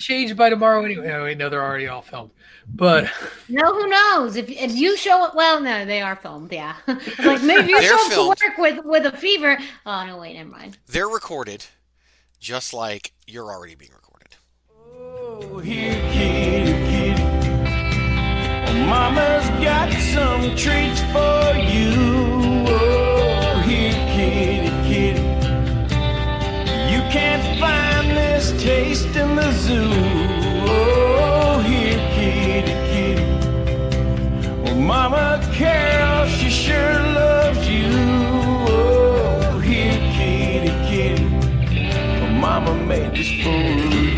changed by tomorrow anyway. Oh, wait, no, they're already all filmed. But no, who knows? If if you show it, well, no, they are filmed. Yeah, like maybe you show up to work with with a fever. Oh no, wait, never mind. They're recorded, just like you're already being recorded. Oh, here, kitty, kitty. Well, oh, Mama's got some treats for you. Oh, here, kitty, kitty. You can't find this taste in the zoo. Oh, here, kitty, kitty. Well, Mama Carole, she sure loves you. Oh, here, kitty, kitty. Well, Mama made this for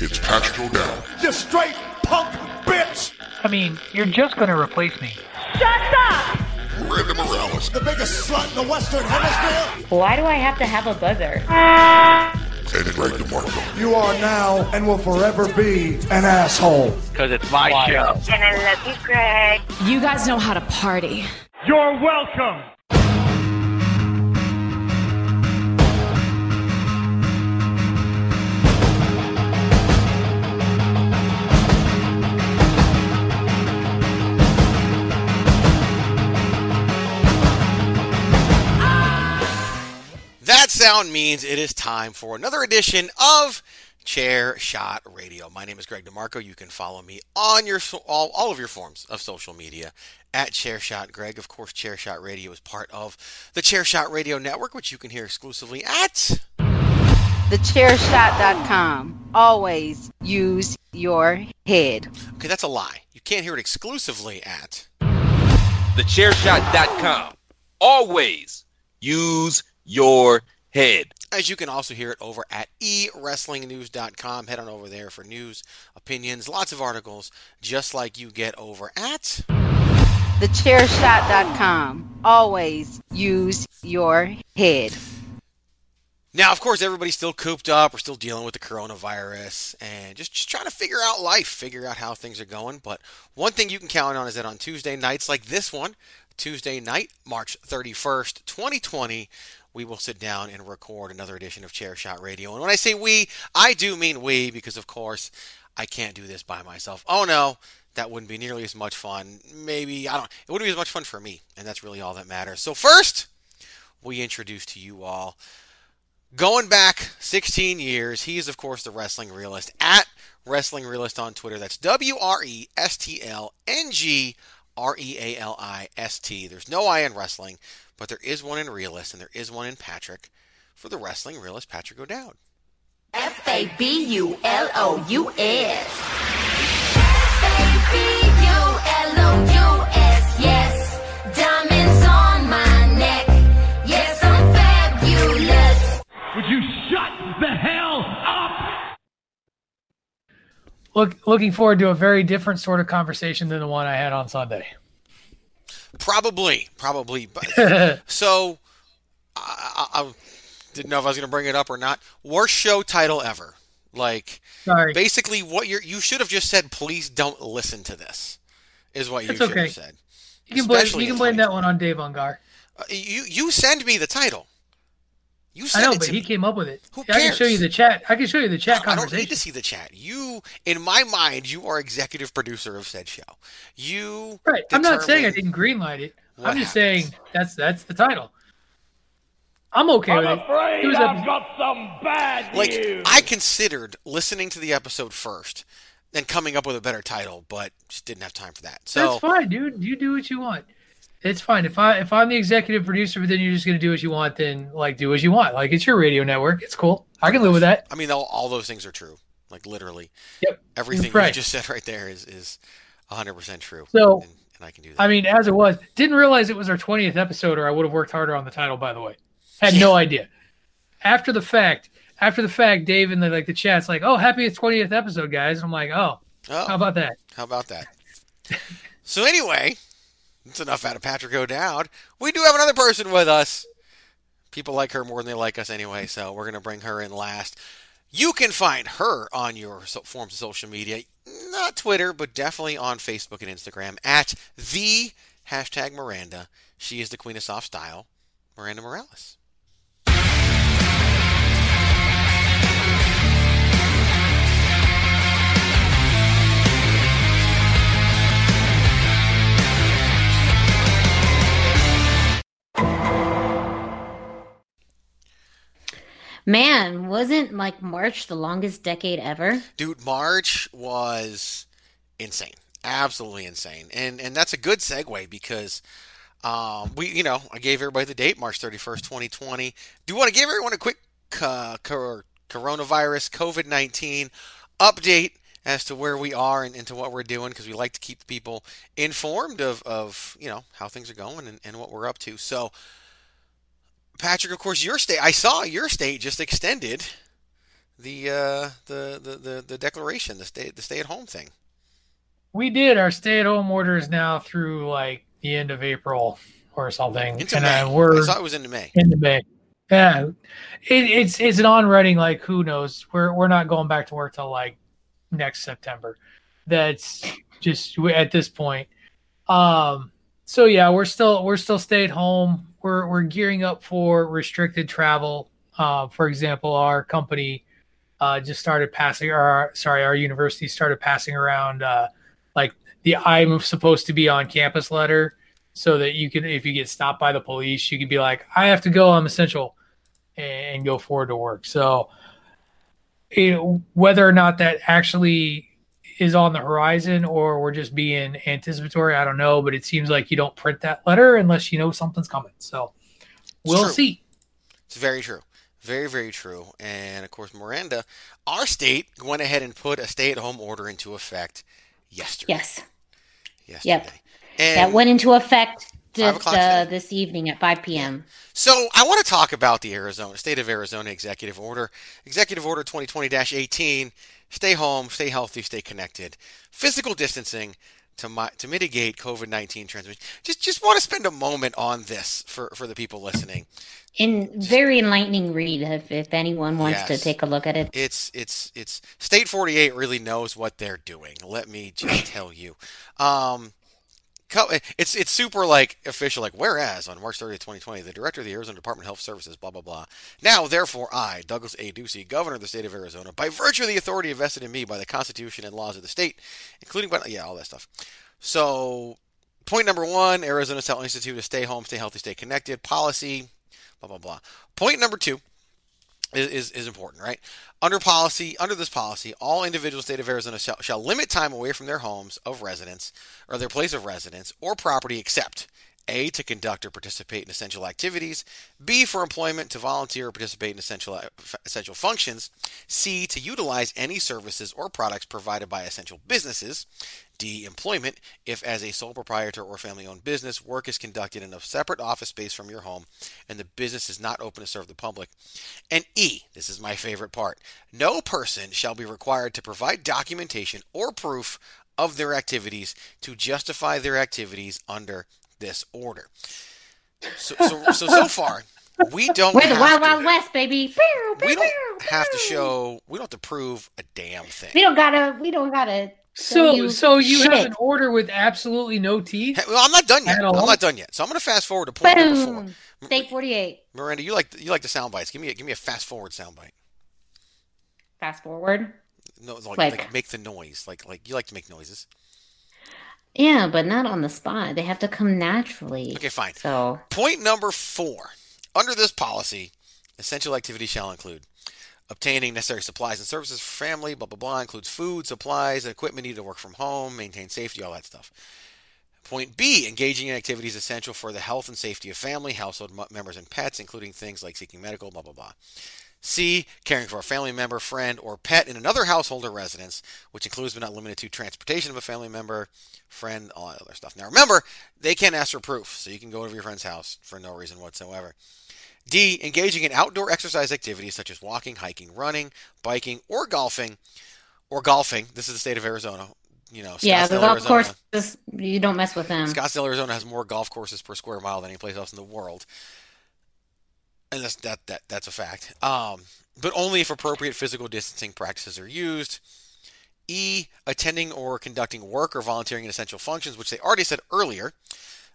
It's Patrick O'Dowd. You straight punk bitch! I mean, you're just going to replace me. Shut up! Randy Morales. The biggest slut in the Western Hemisphere! Why do I have to have a buzzer? And Greg DeMarco. You are now and will forever be an asshole. Because it's my show. And I love you, Greg. You guys know how to party. You're welcome! That sound means it is time for another edition of Chair Shot Radio. My name is Greg DeMarco. You can follow me on your all, all of your forms of social media at Chairshot Greg. Of course, Chairshot Radio is part of the Chairshot Radio Network, which you can hear exclusively at Thechairshot.com. Always use your head. Okay, that's a lie. You can't hear it exclusively at Thechairshot.com. Always use your head. As you can also hear it over at eWrestlingNews.com. Head on over there for news, opinions, lots of articles, just like you get over at Thechairshot.com. Always use your head. Now, of course, everybody's still cooped up. We're still dealing with the coronavirus and just, just trying to figure out life, figure out how things are going. But one thing you can count on is that on Tuesday nights like this one, Tuesday night, March 31st, 2020, we will sit down and record another edition of Chair Shot Radio. And when I say we, I do mean we because, of course, I can't do this by myself. Oh no, that wouldn't be nearly as much fun. Maybe I don't. It wouldn't be as much fun for me, and that's really all that matters. So first, we introduce to you all, going back 16 years. He is of course the wrestling realist at Wrestling Realist on Twitter. That's W R E S T L N G R E A L I S T. There's no I in wrestling, but there is one in realist, and there is one in Patrick for the wrestling realist, Patrick O'Dowd. F A B U L O U S. Yes, diamonds on my neck. Yes, I'm fabulous. Would you shut the hell up? Look, looking forward to a very different sort of conversation than the one I had on Sunday. Probably, probably. So, I, I, I didn't know if I was going to bring it up or not. Worst show title ever. Like, Sorry. basically, what you're you should have just said. Please don't listen to this. Is what you should okay. have said. You can blame, you can blame that one on Dave Ungar. Uh, you you send me the title. You I know, it but he me. came up with it. Who cares? I can show you the chat. I can show you the chat conversation. I don't need to see the chat. You, in my mind, you are executive producer of said show. You Right. I'm not saying I didn't greenlight it. I'm just happens. saying that's that's the title. I'm okay with I'm it. afraid It was I've episode- got some bad Like news. I considered listening to the episode first, then coming up with a better title, but just didn't have time for that. So That's fine, dude. You do what you want. It's fine. If I if I'm the executive producer, but then you're just gonna do what you want, then like do as you want. Like it's your radio network. It's cool. I can live with that. I mean, all, all those things are true. Like literally, Yep. everything Right. you just said right there is is 100 percent true. So and, and I can do that. I mean, as it was, didn't realize it was our 20th episode, or I would have worked harder on the title. By the way, had no idea. After the fact, after the fact, Dave in the like the chat's like, "Oh, happy 20th episode, guys." And I'm like, "Oh, Oh. how about that?" How about that? so anyway, that's enough out of Patrick O'Dowd. We do have another person with us. People like her more than they like us anyway, so we're going to bring her in last. You can find her on your forms of social media, not Twitter, but definitely on Facebook and Instagram at the hashtag Miranda. She is the queen of soft style, Miranda Morales. Man, wasn't like March the longest decade ever? Dude, March was insane, absolutely insane, and and that's a good segue because um, we, you know, I gave everybody the date, March thirty first, twenty twenty. Do you want to give everyone a quick uh, coronavirus COVID nineteen update as to where we are and, and to what we're doing because we like to keep people informed of of you know how things are going and, and what we're up to. So. Patrick, of course, your state. I saw your state just extended the uh, the, the the the declaration, the stay the stay at home thing. We did. Our stay at home order is now through like the end of April or something, Into and May. uh, we're I saw it was into May. into May. Yeah, it, it's it's an on running. Like who knows? We're we're not going back to work till like next September. That's just at this point. Um. So yeah, we're still we're still stay at home. We're we're gearing up for restricted travel. Uh, for example, our company uh, just started passing, our, sorry, our university started passing around uh, like the I'm supposed to be on campus letter, so that you can, if you get stopped by the police, you can be like, I have to go, I'm essential, and go forward to work. So, you know, whether or not that actually is on the horizon or we're just being anticipatory, I don't know. But it seems like you don't print that letter unless you know something's coming. So, we'll true. see. It's very true. Very, very true. And of course, Miranda, our state went ahead and put a stay at home order into effect yesterday. Yes. Yesterday. Yep. And that went into effect Five just, uh, this evening at 5 p.m. So I want to talk about the Arizona State of Arizona Executive Order, Executive Order 2020-18. Stay home, stay healthy, stay connected. Physical distancing to to mitigate COVID-19 transmission. Just just want to spend a moment on this for for the people listening. In very enlightening read if, if anyone wants to take a look at it. It's it's it's State 48 really knows what they're doing. Let me just tell you. Um it's it's super like official. Like whereas on March 30th, 2020, the director of the Arizona Department of Health Services, blah blah blah. Now, therefore, I, Douglas A. Ducey, governor of the state of Arizona, by virtue of the authority invested in me by the Constitution and laws of the state, including but yeah, all that stuff. So, point number one: Arizona's Health Institute a stay home, stay healthy, stay connected policy. Blah blah blah. Point number two is, is, important, right? Under policy, under this policy, all individuals state of Arizona shall, shall limit time away from their homes of residence or their place of residence or property except a. To conduct or participate in essential activities. B. For employment, to volunteer or participate in essential, essential functions. C. To utilize any services or products provided by essential businesses. D. Employment, if as a sole proprietor or family owned business, work is conducted in a separate office space from your home and the business is not open to serve the public. And E. This is my favorite part. No person shall be required to provide documentation or proof of their activities to justify their activities under this order. So, so, so, so far, we don't. We're the Wild to, Wild West, baby. we don't have to show. We don't have to prove a damn thing. We don't gotta. We don't gotta. So, you so you shit. have an order with absolutely no teeth. Hey, well, I'm not done yet. At I'm not done yet. So I'm going to fast forward to point number four. Boom. State forty-eight. Miranda, you like you like the sound bites. Give me a, give me a fast forward sound bite. Fast forward. No, like, Like- like make the noise. Like like you like to make noises. Yeah, but not on the spot. They have to come naturally. Okay, fine. So Point number four. Under this policy, essential activities shall include obtaining necessary supplies and services for family, blah, blah, blah, includes food, supplies, equipment needed to work from home, maintain safety, all that stuff. Point B, engaging in activities essential for the health and safety of family, household members, and pets, including things like seeking medical, blah, blah, blah. C, caring for a family member, friend, or pet in another household or residence, which includes but not limited to transportation of a family member, friend, all that other stuff. Now remember, they can't ask for proof, so you can go over your friend's house for no reason whatsoever. D, engaging in outdoor exercise activities such as walking, hiking, running, biking, or golfing, or golfing. This is the state of Arizona. You know, yeah, the golf Arizona. course. You don't mess with them. Scottsdale, Arizona has more golf courses per square mile than any place else in the world, and that's that that that's a fact. Um, but only if appropriate physical distancing practices are used. E, attending or conducting work or volunteering in essential functions, which they already said earlier,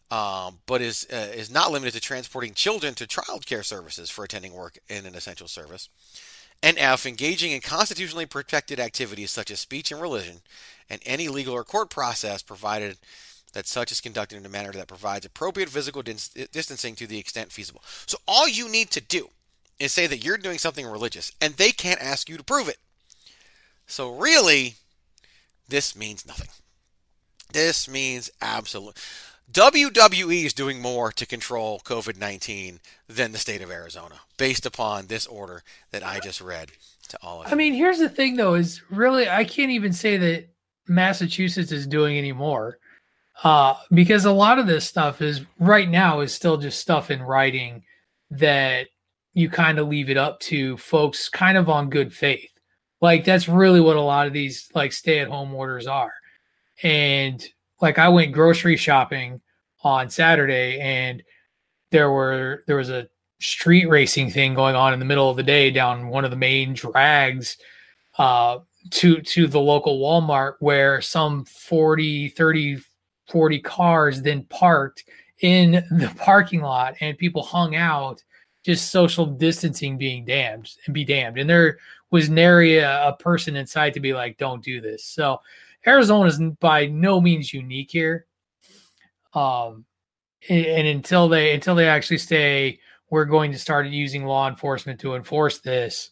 um, but is uh, is not limited to transporting children to child care services for attending work in an essential service. And F, engaging in constitutionally protected activities such as speech and religion, and any legal or court process provided that such is conducted in a manner that provides appropriate physical dis- distancing to the extent feasible. So all you need to do is say that you're doing something religious, and they can't ask you to prove it. So really, this means nothing. This means absolute. WWE is doing more to control COVID 19 than the state of Arizona, based upon this order that I just read to all of you. I mean, here's the thing, though, is really I can't even say that Massachusetts is doing any more, uh, because a lot of this stuff is right now is still just stuff in writing that you kind of leave it up to folks, kind of on good faith. Like that's really what a lot of these like stay at home orders are, and like I went grocery shopping on Saturday, and there were there was a street racing thing going on in the middle of the day down one of the main drags uh, to to the local Walmart where some 40 30 40 cars then parked in the parking lot and people hung out just social distancing being damned and be damned. And there was nary a, a person inside to be like don't do this. So Arizona is by no means unique here. Um and, and until they until they actually say we're going to start using law enforcement to enforce this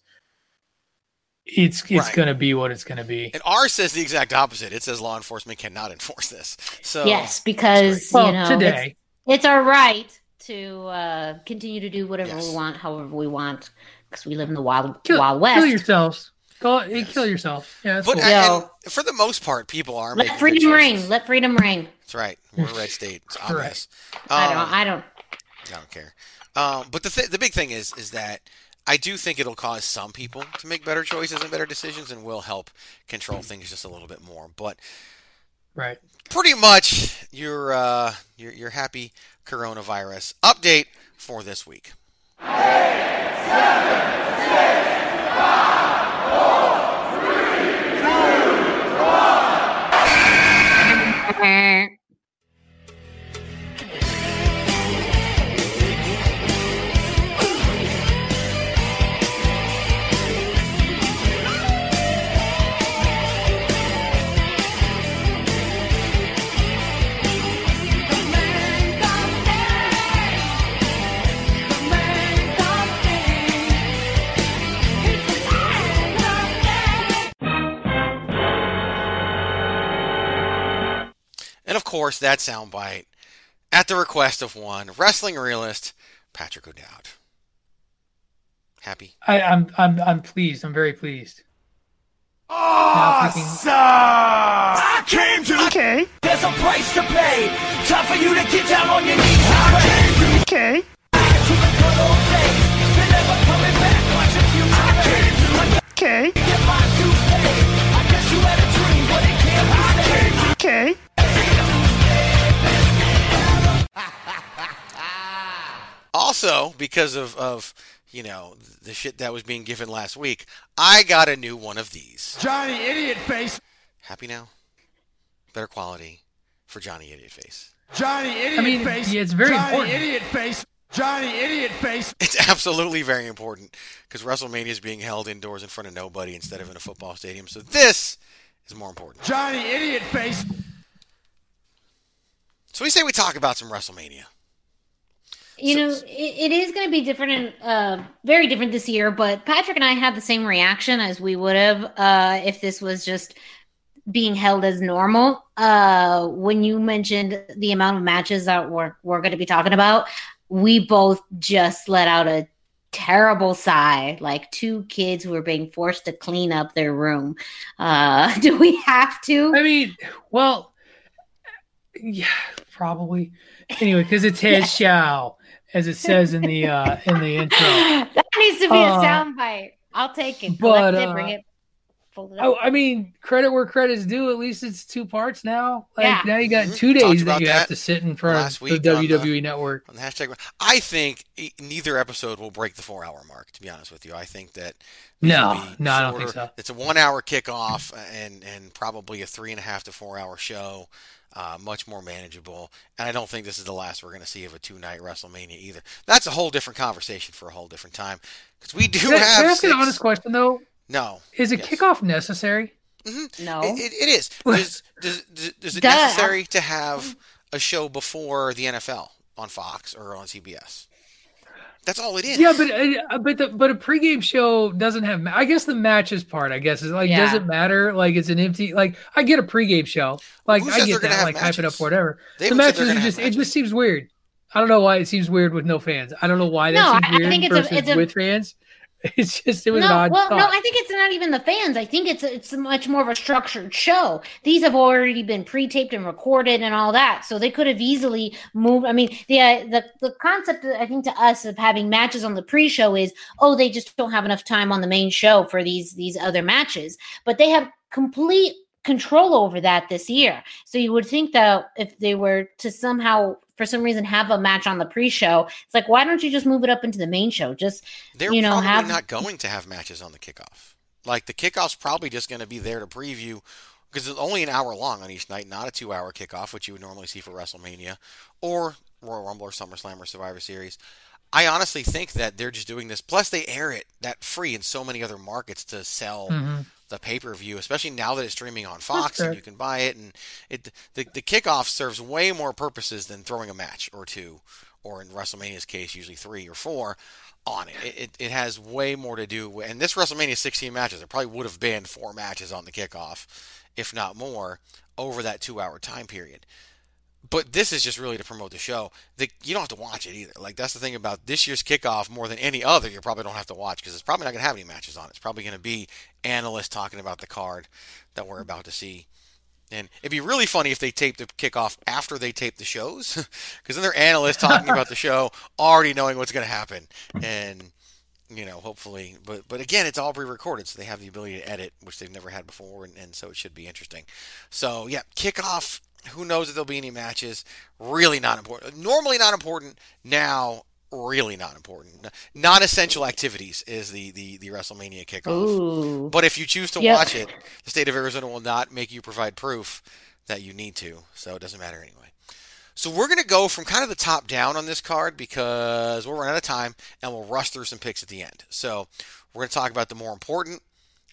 it's it's Right. going to be what it's going to be And R says the exact opposite. It says law enforcement cannot enforce this. So yes, because Well, you know today. it's, it's our right to uh, continue to do whatever Yes. we want, however we want, because we live in the wild kill, wild west. kill yourselves go eh, kill yourself yeah But cool. and- and for the most part, people are Let freedom ring. Let freedom ring. That's right. We're a red state. It's Correct. obvious. I Um, don't. I don't. I don't care. Um, but the th- the big thing is is that I do think it'll cause some people to make better choices and better decisions, and will help control things just a little bit more. But right pretty much your uh, your your happy coronavirus update for this week. And of course, that soundbite, at the request of one wrestling realist, Patrick O'Dowd. Happy? I, I'm I'm I'm pleased. I'm very pleased. Awesome! I came to. Okay. There's a price to pay. Time for you to get down on your knees. I came to. Okay. To Also, because of, of you know the shit that was being given last week, I got a new one of these. Johnny Idiot Face. Happy now? Better quality for Johnny Idiot Face. Johnny Idiot I mean, Face. yeah, it's very Johnny important. Idiot Face. Johnny Idiot Face. It's absolutely very important because WrestleMania is being held indoors in front of nobody instead of in a football stadium. So this is more important. Johnny Idiot Face. So we say we talk about some WrestleMania. You know, it, it is going to be different and uh, very different this year. But Patrick and I had the same reaction as we would have uh, if this was just being held as normal. Uh, when you mentioned the amount of matches that we're we're going to be talking about, we both just let out a terrible sigh, like two kids who are being forced to clean up their room. Uh, do we have to? I mean, well, yeah, probably. Anyway, because it's his show, as it says in the uh in the intro. that needs to be a Uh, soundbite. I'll take it. but, Collect it, uh, bring it, fold it. Oh, I mean, credit where credit's due. At least it's two parts now. Like Yeah. now you got Mhm. two Talked days that you have to sit in front last of the week on the- WWE network. on the hashtag. I think e- neither episode will break the four-hour mark. To be honest with you, I think that these No, will be no, I don't think so. It's a one-hour kickoff and and probably a three and a half to four-hour show. Uh, much more manageable, and I don't think this is the last we're going to see of a two-night WrestleMania either. That's a whole different conversation for a whole different time because we do Can have can I ask you six- an honest question though? No, Is a Yes. kickoff necessary? no. It, it, it is. Does, does, does, is it Duh. necessary to have a show before the NFL on Fox or on CBS? That's all it is. Yeah, but uh, but the, but a pregame show doesn't have. ma- I guess the matches part. I guess is like Yeah. doesn't matter? Like it's an empty. Like I get a pregame show. Like Who I get that. have Like hype it up, matches? whatever. They the haven't said they're matches are gonna have just it just seems weird. I don't know why it seems weird with no fans. I don't know why that No, seems I- I weird think it's a- it's a- with fans. It's just it was no, well, thought. no, I think it's not even the fans. I think it's it's much more of a structured show. These have already been pre-taped and recorded and all that, so they could have easily moved. I mean, the uh, the the concept I think to us of having matches on the pre-show is, oh, they just don't have enough time on the main show for these these other matches, but they have complete control over that this year. So you would think that if they were to somehow for some reason have a match on the pre-show, it's like why don't you just move it up into the main show? Just They're you know probably have not going to have matches on the kickoff. Like the kickoff's probably just going to be there to preview because it's only an hour long on each night, not a two-hour kickoff, which you would normally see for WrestleMania or Royal Rumble or SummerSlam or Survivor Series. I honestly think that they're just doing this. Plus, they air it that free in so many other markets to sell Mhm. The pay-per-view, especially now that it's streaming on Fox and you can buy it. And it the the kickoff serves way more purposes than throwing a match or two, or in WrestleMania's case, usually three or four on it. It, it, it has way more to do. with- And this WrestleMania 16 matches, it probably would have been four matches on the kickoff, if not more, over that two-hour time period. But this is just really to promote the show. The, you don't have to watch it either. Like that's the thing about this year's kickoff more than any other. You probably don't have to watch because it's probably not going to have any matches on it. It's probably going to be analysts talking about the card that we're about to see. And it'd be really funny if they taped the kickoff after they taped the shows, because then they're analysts talking about the show, already knowing what's going to happen, and you know, hopefully. But but again, it's all pre-recorded, so they have the ability to edit, which they've never had before, and, and so it should be interesting. So yeah, kickoff. Who knows if there'll be any matches? Really not important. Normally not important. Now really not important. Non-essential activities is the the the WrestleMania kickoff. Ooh. But if you choose to Yep. watch it, the state of Arizona will not make you provide proof that you need to. So it doesn't matter anyway. So we're going to go from kind of the top down on this card because we're running out of time and we'll rush through some picks at the end. So we're going to talk about the more important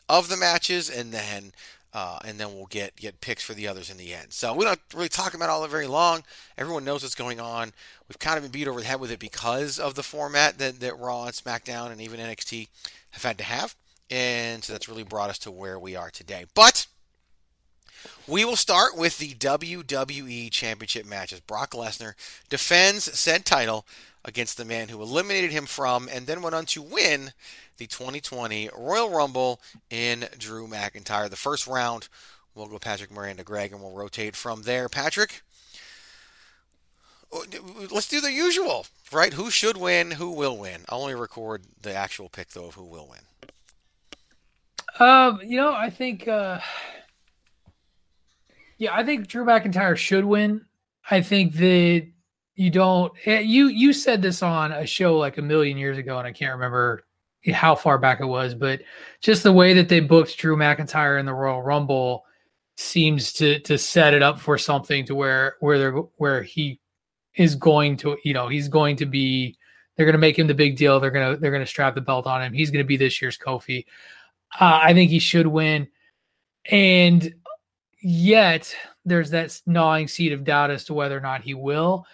of the matches and then uh, and then we'll get get picks for the others in the end. So we don't really talk about all that very long. Everyone knows what's going on. We've kind of been beat over the head with it because of the format that, that Raw and SmackDown and even NXT have had to have. And so that's really brought us to where we are today. But We will start with the WWE Championship matches. Brock Lesnar defends said title against the man who eliminated him from and then went on to win the 2020 Royal Rumble in Drew McIntyre. The first round, we'll go Patrick Miranda Greg and we'll rotate from there. Patrick, let's do the usual, right? Who should win? Who will win? I'll only record the actual pick though of who will win. Um, you know, I think, uh, yeah, I think Drew McIntyre should win. I think that you don't. eh, You you said this on a show like a million years ago, and I can't remember how far back it was, but just the way that they booked Drew McIntyre in the Royal Rumble seems to to set it up for something to where where they're where he is going to you know he's going to be they're going to make him the big deal. They're going to they're going to strap the belt on him. He's going to be this year's Kofi. Uh, I think he should win. And yet there's that gnawing seed of doubt as to whether or not he will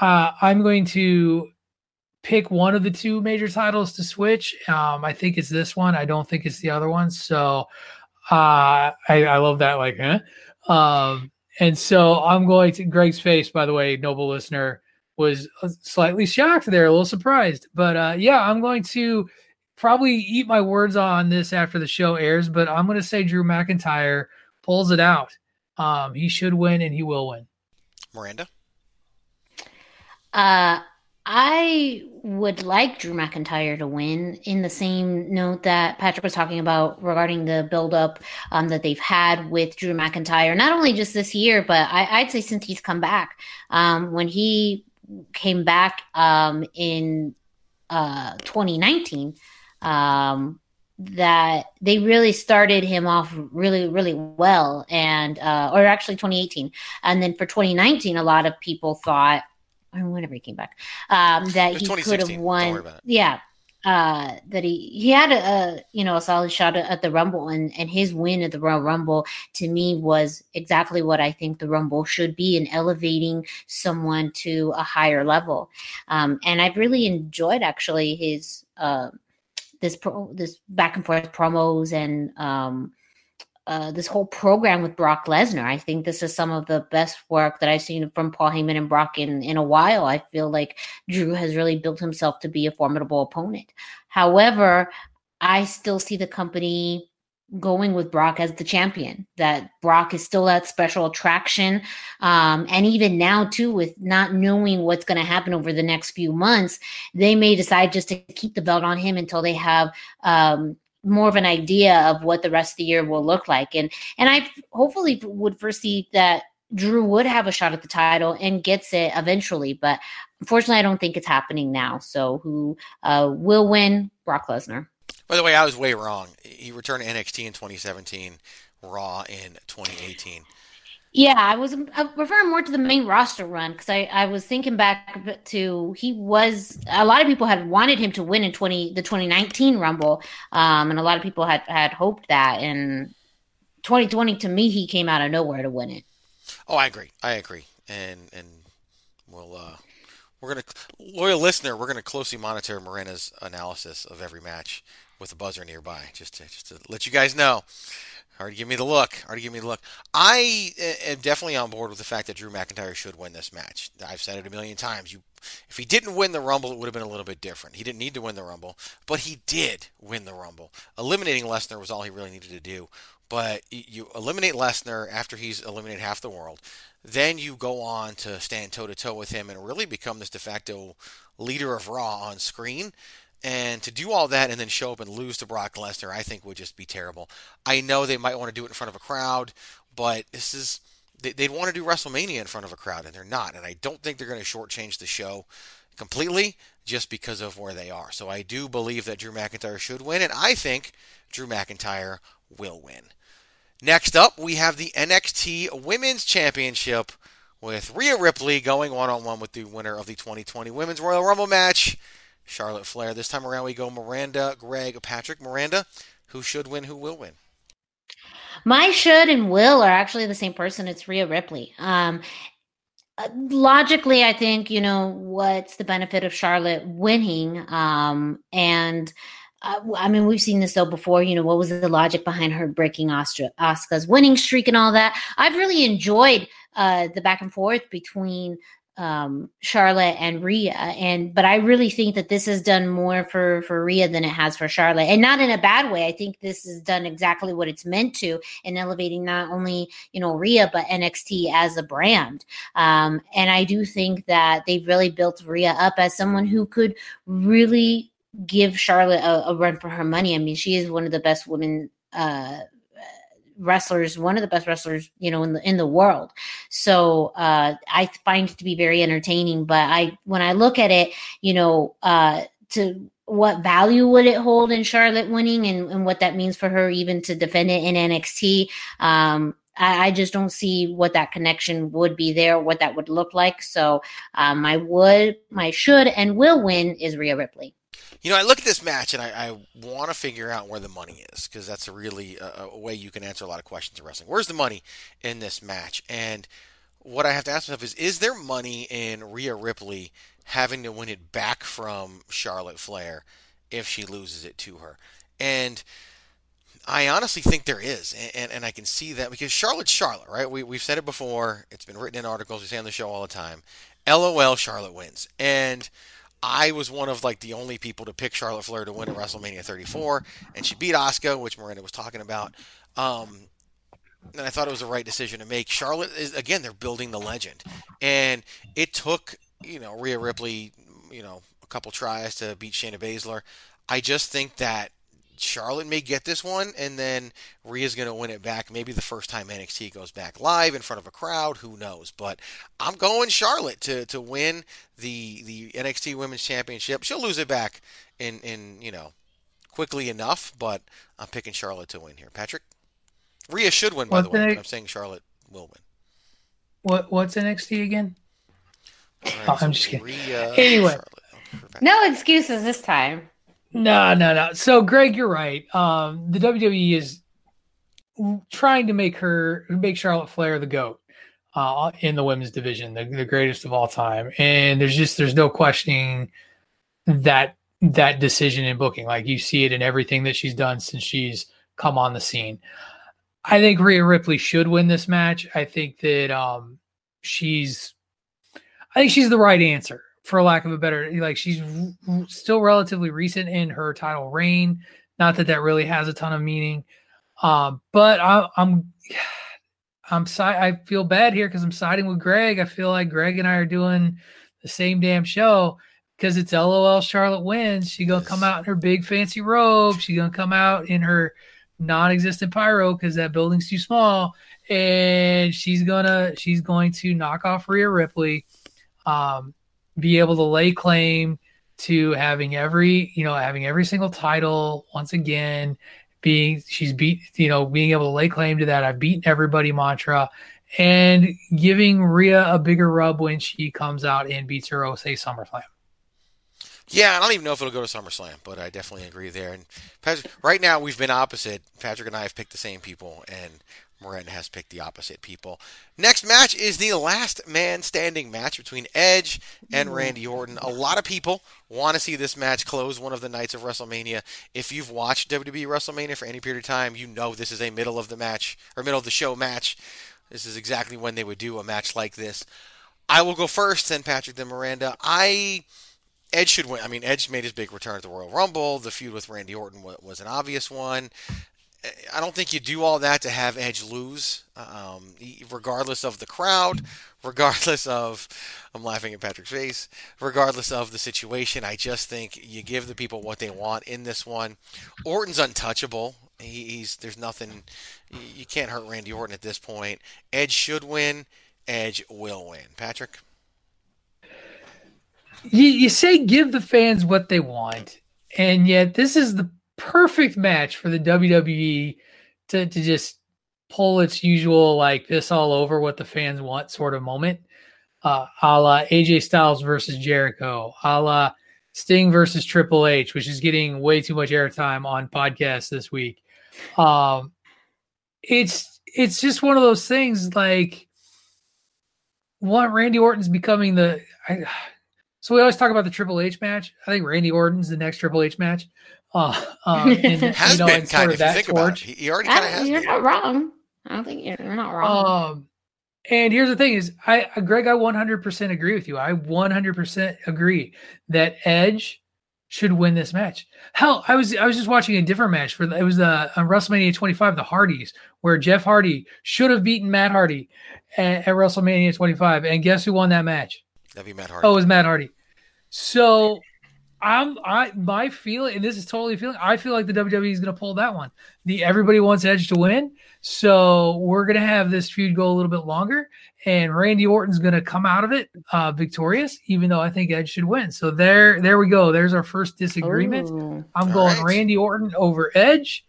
uh, I'm going to pick one of the two major titles to switch um, I think it's this one I don't think it's the other one so uh, I, I love that like huh um, and so I'm going to Greg's face, by the way, noble listener, was uh, slightly shocked there, a little surprised. But uh, yeah, I'm going to probably eat my words on this after the show airs, but I'm going to say Drew McIntyre pulls it out. Um, he should win and he will win. Miranda? Uh, I would like Drew McIntyre to win in the same note that Patrick was talking about regarding the buildup um, that they've had with Drew McIntyre, not only just this year, but I, I'd say since he's come back. Um, when he came back um, in uh, 2019, um, that they really started him off really, really well, and uh, or actually 2018, and then for 2019, a lot of people thought or whenever he came back, um, that he could have won. worry about it. Yeah, uh, that he he had a, a you know a solid shot at, at the Rumble, and and his win at the Royal Rumble to me was exactly what I think the Rumble should be in elevating someone to a higher level. Um, and I've really enjoyed actually his uh, this pro, this back and forth promos and um, uh, this whole program with Brock Lesnar. I think this is some of the best work that I've seen from Paul Heyman and Brock in, in a while. I feel like Drew has really built himself to be a formidable opponent. However, I still see the company going with Brock as the champion. That Brock is still that special attraction. Um, and even now, too, with not knowing what's going to happen over the next few months, they may decide just to keep the belt on him until they have um, more of an idea of what the rest of the year will look like. And and I hopefully would foresee that Drew would have a shot at the title and gets it eventually, but unfortunately, I don't think it's happening now. So who uh, will win? Brock Lesnar. By the way, I was way wrong. He returned to NXT in 2017, Raw in 2018. Yeah, I was referring more to the main roster run because I, I was thinking back to he was a lot of people had wanted him to win in twenty the twenty nineteen Rumble, um, and a lot of people had had hoped that. And twenty twenty to me, he came out of nowhere to win it. Oh, I agree. I agree. And and we'll uh, we're gonna loyal listener. We're gonna closely monitor Miranda's analysis of every match with a buzzer nearby, just to just to let you guys know. Already give me the look. Already give me the look. I uh, am definitely on board with the fact that Drew McIntyre should win this match. I've said it a million times. You, if he didn't win the Rumble, it would have been a little bit different. He didn't need to win the Rumble, but he did win the Rumble. Eliminating Lesnar was all he really needed to do. But you eliminate Lesnar after he's eliminated half the world. Then you go on to stand toe to toe with him and really become this de facto leader of Raw on screen. And to do all that and then show up and lose to Brock Lesnar, I think would just be terrible. I know they might want to do it in front of a crowd, but this is they, they'd want to do WrestleMania in front of a crowd, and they're not. And I don't think they're going to shortchange the show completely just because of where they are. So I do believe that Drew McIntyre should win, and I think Drew McIntyre will win. Next up, we have the NXT Women's Championship with Rhea Ripley going one on one with the winner of the 2020 Women's Royal Rumble match, Charlotte Flair. This time around, we go Miranda, Greg, Patrick. Miranda, who should win, who will win? My should and will are actually the same person. It's Rhea Ripley. Um, uh, logically, I think you know what's the benefit of Charlotte winning, um, and uh, I mean, we've seen this though before. You know, what was the logic behind her breaking Asuka's winning streak and all that? I've really enjoyed uh, the back and forth between um, Charlotte and Rhea, and but I really think that this has done more for for Rhea than it has for Charlotte, and not in a bad way. I think this has done exactly what it's meant to in elevating not only you know Rhea but NXT as a brand. Um, and I do think that they've really built Rhea up as someone who could really give Charlotte a, a run for her money. I mean, she is one of the best women uh, wrestlers, one of the best wrestlers, you know, in the in the world. So uh, I find it to be very entertaining. But I, when I look at it, you know, uh, to what value would it hold in Charlotte winning, and, and what that means for her even to defend it in NXT. Um, I, I, just don't see what that connection would be there, what that would look like. So um, my would, my should, and will win is Rhea Ripley. You know, I look at this match and I, I want to figure out where the money is because that's a really uh, a way you can answer a lot of questions in wrestling. Where's the money in this match? And what I have to ask myself is: Is there money in Rhea Ripley having to win it back from Charlotte Flair if she loses it to her? And I honestly think there is, and, and, and, I can see that because Charlotte's Charlotte, right? We, we've said it before. It's been written in articles. We say on the show all the time. LOL, Charlotte wins. And I was one of like the only people to pick Charlotte Flair to win at WrestleMania 34, and she beat Asuka, which Miranda was talking about. Um, and I thought it was the right decision to make. Charlotte is again, they're building the legend, and it took you know Rhea Ripley, you know, a couple tries to beat Shayna Baszler. I just think that Charlotte may get this one, and then Rhea's going to win it back. Maybe the first time NXT goes back live in front of a crowd, who knows? But I'm going Charlotte to, to win the the NXT Women's Championship. She'll lose it back in in you know quickly enough, but I'm picking Charlotte to win here. Patrick, Rhea should win by the way. I'm saying Charlotte will win. What what's NXT again? Right, oh, so I'm just kidding. Anyway. No excuses this time. No, no, no. So, Greg, you're right. Um, the WWE is trying to make her make Charlotte Flair the goat uh, in the women's division, the, the greatest of all time. And there's just there's no questioning that that decision in booking. Like you see it in everything that she's done since she's come on the scene. I think Rhea Ripley should win this match. I think that um, she's I think she's the right answer for lack of a better like she's r- still relatively recent in her title reign. Not that that really has a ton of meaning. Um, but I, i'm i'm si- i feel bad here because i'm siding with greg. I feel like greg and i are doing the same damn show because it's lol charlotte wins. She gonna come out in her big fancy robe. She gonna come out in her non-existent pyro because that building's too small. And she's gonna she's going to knock off Rhea Ripley. Um, be able to lay claim to having every you know having every single title once again being she's beat you know being able to lay claim to that i've beaten everybody mantra and giving Rhea a bigger rub when she comes out and beats her say SummerSlam. Yeah, I don't even know if it'll go to SummerSlam, but I definitely agree there. And Patrick, right now we've been opposite. Patrick and I have picked the same people, and Miranda has picked the opposite people. Next match is the last man standing match between Edge and Randy Orton. A lot of people want to see this match close one of the nights of WrestleMania. If you've watched WWE WrestleMania for any period of time, you know this is a middle of the match or middle of the show match. This is exactly when they would do a match like this. I will go first, then Patrick, then Miranda. I Edge should win. I mean, Edge made his big return at the Royal Rumble. The feud with Randy Orton was an obvious one. I don't think you do all that to have Edge lose, um, regardless of the crowd, regardless of. I'm laughing at Patrick's face. Regardless of the situation, I just think you give the people what they want in this one. Orton's untouchable. He, he's there's nothing. You can't hurt Randy Orton at this point. Edge should win. Edge will win. Patrick. You, you say give the fans what they want, and yet this is the perfect match for the WWE to, to just pull its usual like this all over what the fans want sort of moment. Uh, a la AJ Styles versus Jericho, a la Sting versus Triple H, which is getting way too much airtime on podcasts this week. Um, it's it's just one of those things like what Randy Orton's becoming the I, So we always talk about the Triple H match. I think Randy Orton's the next Triple H match. Uh, um, and, Has you know, been and kind sort of, that think about it. torch. He, he already kind of has you're been. not wrong. I don't think you're, you're not wrong. Um, and here's the thing: is I, uh, Greg, I 100% agree with you. I 100% agree that Edge should win this match. Hell, I was I was just watching a different match for it was uh, WrestleMania 25, the Hardys, where Jeff Hardy should have beaten Matt Hardy at, at WrestleMania 25, and guess who won that match? That'd be Matt Hardy. Oh, it was Matt Hardy. So I'm I my feeling, and this is totally a feeling. I feel like the WWE is going to pull that one. The everybody wants Edge to win, so we're going to have this feud go a little bit longer, and Randy Orton's going to come out of it uh, victorious, even though I think Edge should win. So there, there we go. There's our first disagreement. Ooh. I'm All going right. Randy Orton over Edge.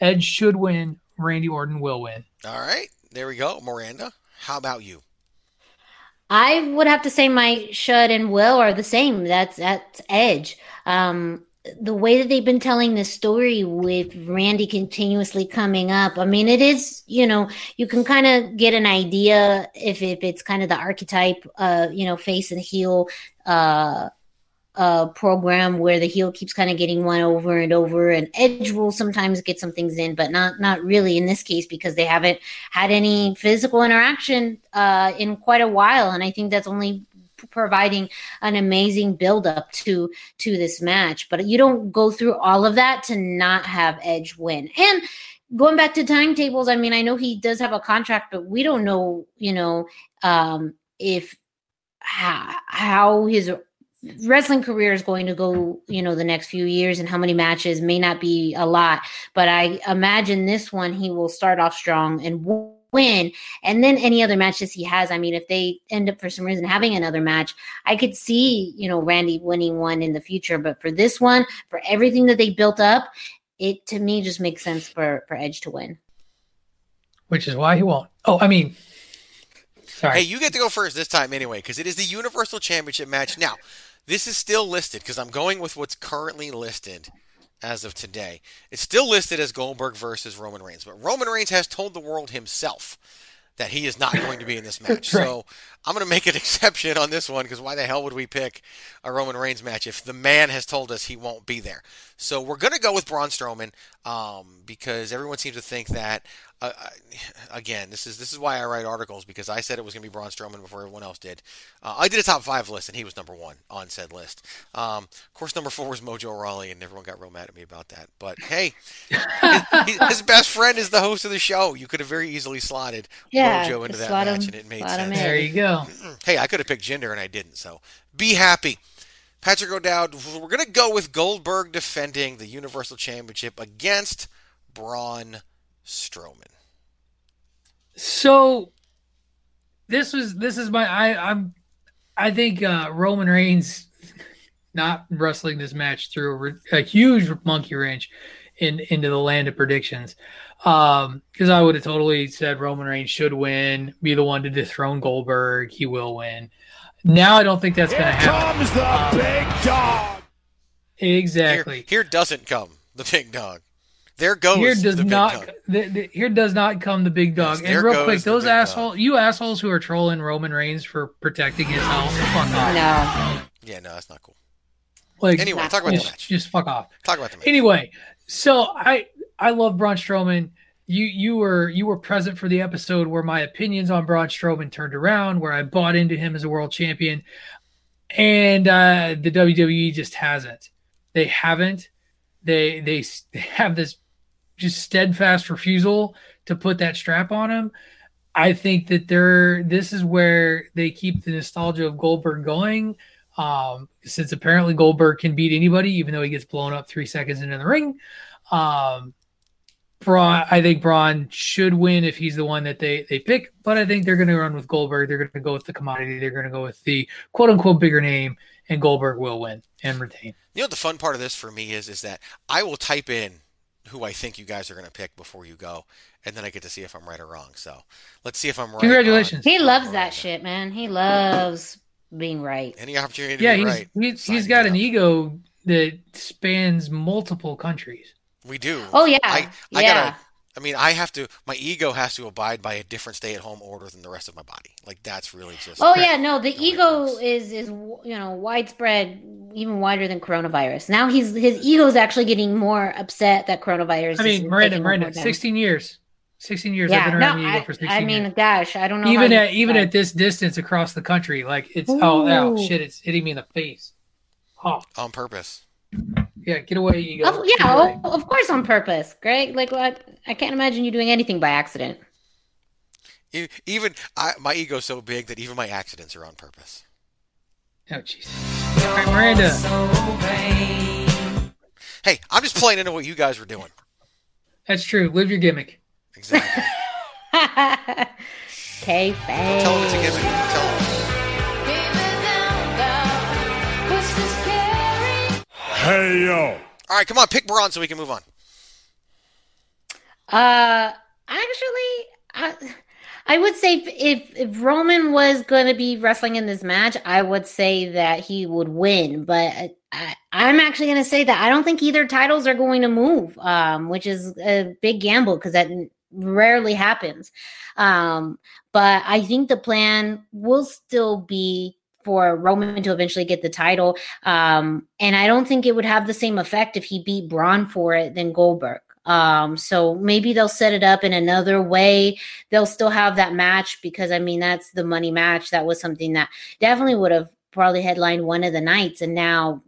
Edge should win. Randy Orton will win. All right, there we go. Miranda, how about you? I would have to say my should and will are the same. That's that's Edge. Um, the way that they've been telling this story with Randy continuously coming up, I mean, it is you know you can kind of get an idea if if it's kind of the archetype, uh, you know, face and heel, uh, uh program where the heel keeps kind of getting one over and over and edge will sometimes get some things in but not not really in this case because they haven't had any physical interaction uh in quite a while and i think that's only providing an amazing build up to to this match. But you don't go through all of that to not have edge win. And going back to timetables i mean i know he does have a contract but we don't know you know um if how, how his wrestling career is going to go, you know, the next few years and how many matches may not be a lot, but I imagine this one he will start off strong and win. And then any other matches he has, I mean, if they end up for some reason having another match, I could see, you know, Randy winning one in the future. But for this one, for everything that they built up, it to me just makes sense for for Edge to win. Which is why he won't. Oh, I mean, sorry. Hey, you get to go first this time anyway, because it is the Universal Championship match. Now, this is still listed because I'm going with what's currently listed as of today. It's still listed as Goldberg versus Roman Reigns, but Roman Reigns has told the world himself that he is not going to be in this match. So I'm going to make an exception on this one because why the hell would we pick a Roman Reigns match if the man has told us he won't be there? So we're going to go with Braun Strowman um, because everyone seems to think that. Uh, again, this is this is why I write articles because I said it was going to be Braun Strowman before everyone else did. Uh, I did a top five list and he was number one on said list. Um, of course, number four was Mojo Rawley and everyone got real mad at me about that. But hey, his, his best friend is the host of the show. You could have very easily slotted Yeah, Mojo into just that slot match him- and it made slot him sense. in. there you go. Hey, I could have picked gender and I didn't, so be happy. Patrick O'Dowd, we're going to go with Goldberg defending the Universal Championship against Braun Strowman. So this was this is my I I'm I think uh Roman Reigns not wrestling this match through a, a huge monkey wrench in into the land of predictions. Um because I would have totally said Roman Reigns should win, be the one to dethrone Goldberg, he will win. Now I don't think that's going to happen. comes the big dog. Exactly. Here, here doesn't come the big dog. There goes here does the big not dog. the, the- here does not come the big dog. Yes, and real quick, those assholes, you assholes who are trolling Roman Reigns for protecting his health, fuck off. No. Yeah, no, that's not cool. Like, Anyway, talk about the match. just fuck off. Talk about the match. Anyway, so I I love Braun Strowman. You you were you were present for the episode where my opinions on Braun Strowman turned around, where I bought into him as a world champion, and uh, the WWE just hasn't. They haven't. They they, have this just steadfast refusal to put that strap on him. I think that they're this is where they keep the nostalgia of Goldberg going. Um, since apparently Goldberg can beat anybody, even though he gets blown up three seconds into the ring. Um, Braun, I think Braun should win if he's the one that they they pick, but I think they're going to run with Goldberg. They're going to go with the commodity. They're going to go with the quote unquote bigger name, and Goldberg will win and retain. You know what the fun part of this for me is is that I will type in who I think you guys are going to pick before you go, and then I get to see if I'm right or wrong. So let's see if I'm right. Congratulations. He loves Miranda. that shit, man. He loves being right. Any opportunity to Yeah, be he's right? he's, sign he's me got an up. ego that spans multiple countries. We do. Oh yeah, I, I yeah. got a I mean, I have to. My ego has to abide by a different stay-at-home order than the rest of my body. Like that's really just. Oh yeah, no, the ego is is you know widespread, even wider than coronavirus. Now he's his ego is actually getting more upset that coronavirus. I mean, is Miranda, taking Miranda, 16 years. 16 years Yeah, I've been no, around the ego I, for 16 I mean, years. gosh, I don't know. Even at you- even at this distance across the country, like it's oh, oh Ooh. shit, it's hitting me in the face. Oh on purpose. Yeah, get away, ego. Of- Get yeah, away. of course on purpose, Greg. Like what? I can't imagine you doing anything by accident. Even I, my ego's so big that even my accidents are on purpose. Oh jeez. All right, Miranda. Hey, I'm just playing into what you guys were doing. That's true. Live your gimmick. Exactly. K Tell them it's a gimmick. Tell them. Hey yo. All right, come on, pick Braun so we can move on. Uh, actually, I, I would say if, if if Roman was going to be wrestling in this match, I would say that he would win. But I, I, I'm actually going to say that I don't think either titles are going to move, um, which is a big gamble because that rarely happens. Um, but I think the plan will still be for Roman to eventually get the title. Um, and I don't think it would have the same effect if he beat Braun for it than Goldberg. Um, so maybe they'll set it up in another way. They'll still have that match because I mean that's the money match. That was something that definitely would have probably headlined one of the nights, and now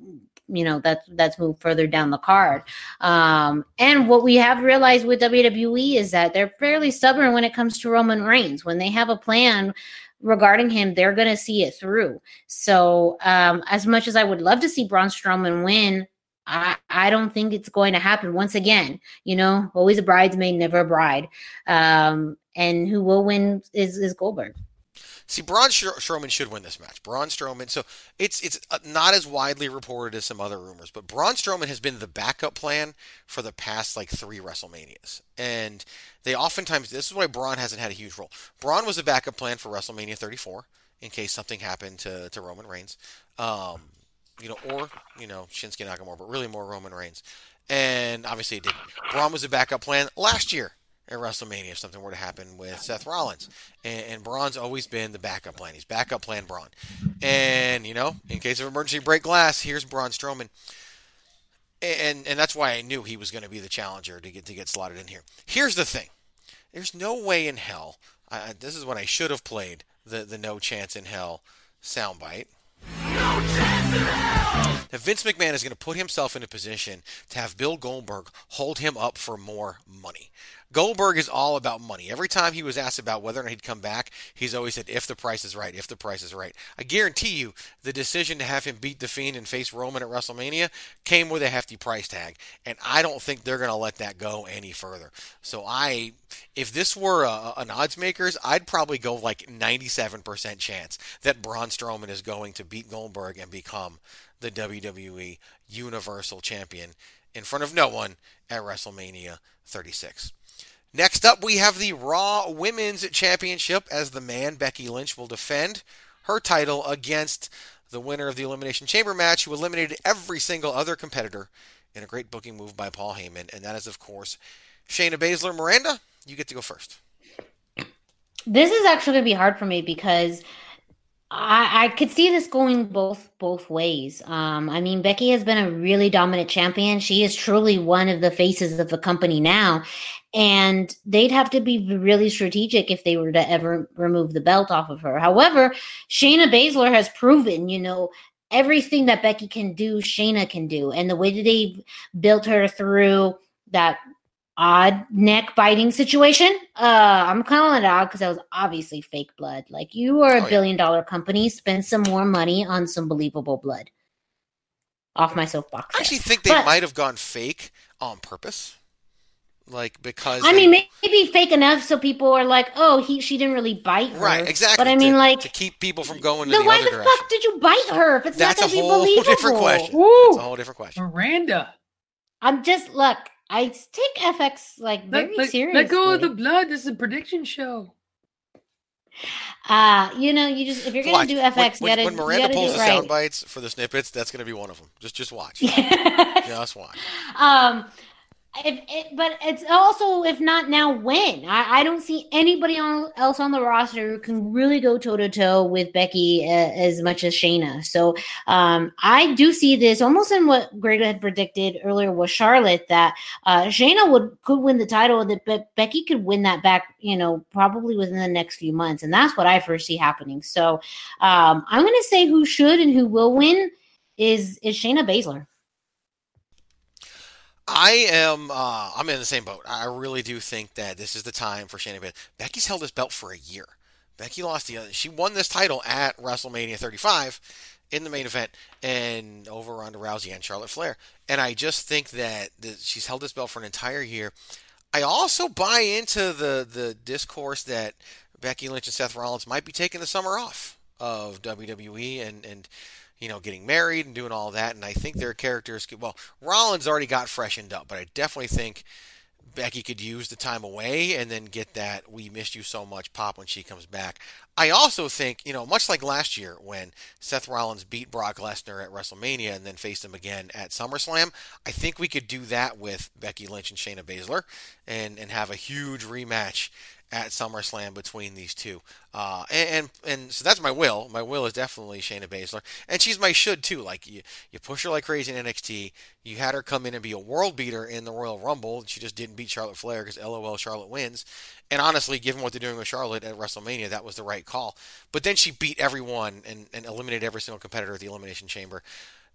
you know that's that's moved further down the card. Um, and what we have realized with WWE is that they're fairly stubborn when it comes to Roman Reigns. When they have a plan regarding him, they're going to see it through. So, um, as much as I would love to see Braun Strowman win, I, I don't think it's going to happen. Once again, you know, always a bridesmaid, never a bride. Um, and who will win is, is Goldberg. See, Braun Str- Strowman should win this match. Braun Strowman. So it's it's uh, not as widely reported as some other rumors, but Braun Strowman has been the backup plan for the past like three WrestleManias, and they oftentimes this is why Braun hasn't had a huge role. Braun was a backup plan for WrestleMania 34 in case something happened to to Roman Reigns, um, you know, or you know Shinsuke Nakamura, but really more Roman Reigns, and obviously it did. Braun was a backup plan last year at WrestleMania if something were to happen with Seth Rollins. And, and Braun's always been the backup plan. He's backup plan Braun. And, you know, in case of emergency break glass, here's Braun Strowman. And and that's why I knew he was going to be the challenger to get to get slotted in here. Here's the thing. There's no way in hell. I, this is what I should have played the the no chance in hell soundbite. That Vince McMahon is going to put himself in a position to have Bill Goldberg hold him up for more money. Goldberg is all about money. Every time he was asked about whether or not he'd come back, he's always said, if the price is right, if the price is right. I guarantee you, the decision to have him beat The Fiend and face Roman at WrestleMania came with a hefty price tag. And I don't think they're going to let that go any further. So I, if this were a, an odds makers, I'd probably go like 97% chance that Braun Strowman is going to beat Goldberg and become the WWE Universal Champion in front of no one at WrestleMania 36. Next up, we have the Raw Women's Championship as the man Becky Lynch will defend her title against the winner of the Elimination Chamber match, who eliminated every single other competitor in a great booking move by Paul Heyman, and that is, of course, Shayna Baszler. Miranda, you get to go first. This is actually going to be hard for me because I, I could see this going both both ways. Um, I mean, Becky has been a really dominant champion. She is truly one of the faces of the company now, and they'd have to be really strategic if they were to ever remove the belt off of her. However, Shayna Baszler has proven, you know, everything that Becky can do, Shayna can do, and the way that they built her through that odd neck biting situation. Uh, I'm calling it out because that was obviously fake blood. Like you are a Oh, yeah. billion dollar company, spend some more money on some believable blood. Off my soapbox. I actually think they But- might have gone fake on purpose. Like, because. I they- mean, maybe fake enough so people are like, "Oh, he she didn't really bite her." Right, exactly. But I mean, to, like, to keep people from going in then the why other the direction. fuck did you bite her if it's That's not a going to be whole believable? different question. Woo. That's a whole different question. Miranda. I'm just look. I take FX like very Let, let, seriously. let go of the blood. This is a prediction show. Uh, you know, you just if you're gonna do FX, when, you gotta, when you Miranda gotta pulls do the right. sound bites for the snippets, that's going to be one of them. Just, just watch. Just watch. um if it, but it's also if not now when I, I don't see anybody on, else on the roster who can really go toe to toe with Becky uh, as much as Shayna. So um, I do see this almost in what Greg had predicted earlier with Charlotte that uh, Shayna would could win the title, that Becky could win that back. You know, probably within the next few months, and that's what I first see happening. So um, I'm going to say who should and who will win is is Shayna Baszler. I am. Uh, I'm in the same boat. I really do think that this is the time for Shayna Baszler. Becky's held this belt for a year. Becky lost the. She won this title at WrestleMania 35 in the main event and over Ronda Rousey and Charlotte Flair. And I just think that the, she's held this belt for an entire year. I also buy into the the discourse that Becky Lynch and Seth Rollins might be taking the summer off of WWE and and you know, getting married and doing all that. And I think their characters could, well, Rollins already got freshened up, but I definitely think Becky could use the time away and then get that we missed you so much pop when she comes back. I also think, you know, much like last year when Seth Rollins beat Brock Lesnar at WrestleMania and then faced him again at SummerSlam, I think we could do that with Becky Lynch and Shayna Baszler and, and have a huge rematch at SummerSlam between these two. Uh, and, and, and so that's my will. My will is definitely Shayna Baszler, and she's my should too. Like you, you push her like crazy in NXT. You had her come in and be a world beater in the Royal Rumble. She just didn't beat Charlotte Flair because LOL Charlotte wins. And honestly, given what they're doing with Charlotte at WrestleMania, that was the right call. But then she beat everyone and, and eliminated every single competitor at the Elimination Chamber.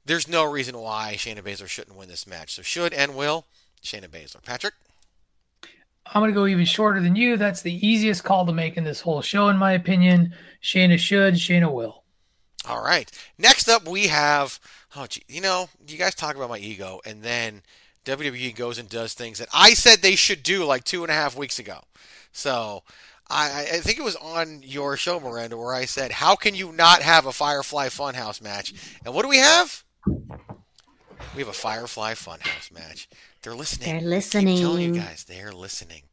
There's no reason why Shayna Baszler shouldn't win this match. So should and will Shayna Baszler. Patrick. I'm going to go even shorter than you. That's the easiest call to make in this whole show, in my opinion. Shayna should, Shayna will. All right. Next up, we have, oh, gee, you know, you guys talk about my ego, and then WWE goes and does things that I said they should do like two and a half weeks ago. So I, I think it was on your show, Miranda, where I said, how can you not have a Firefly Funhouse match? And what do we have? We have a Firefly Funhouse match. They're listening. They're listening. I'm telling you guys, they're listening.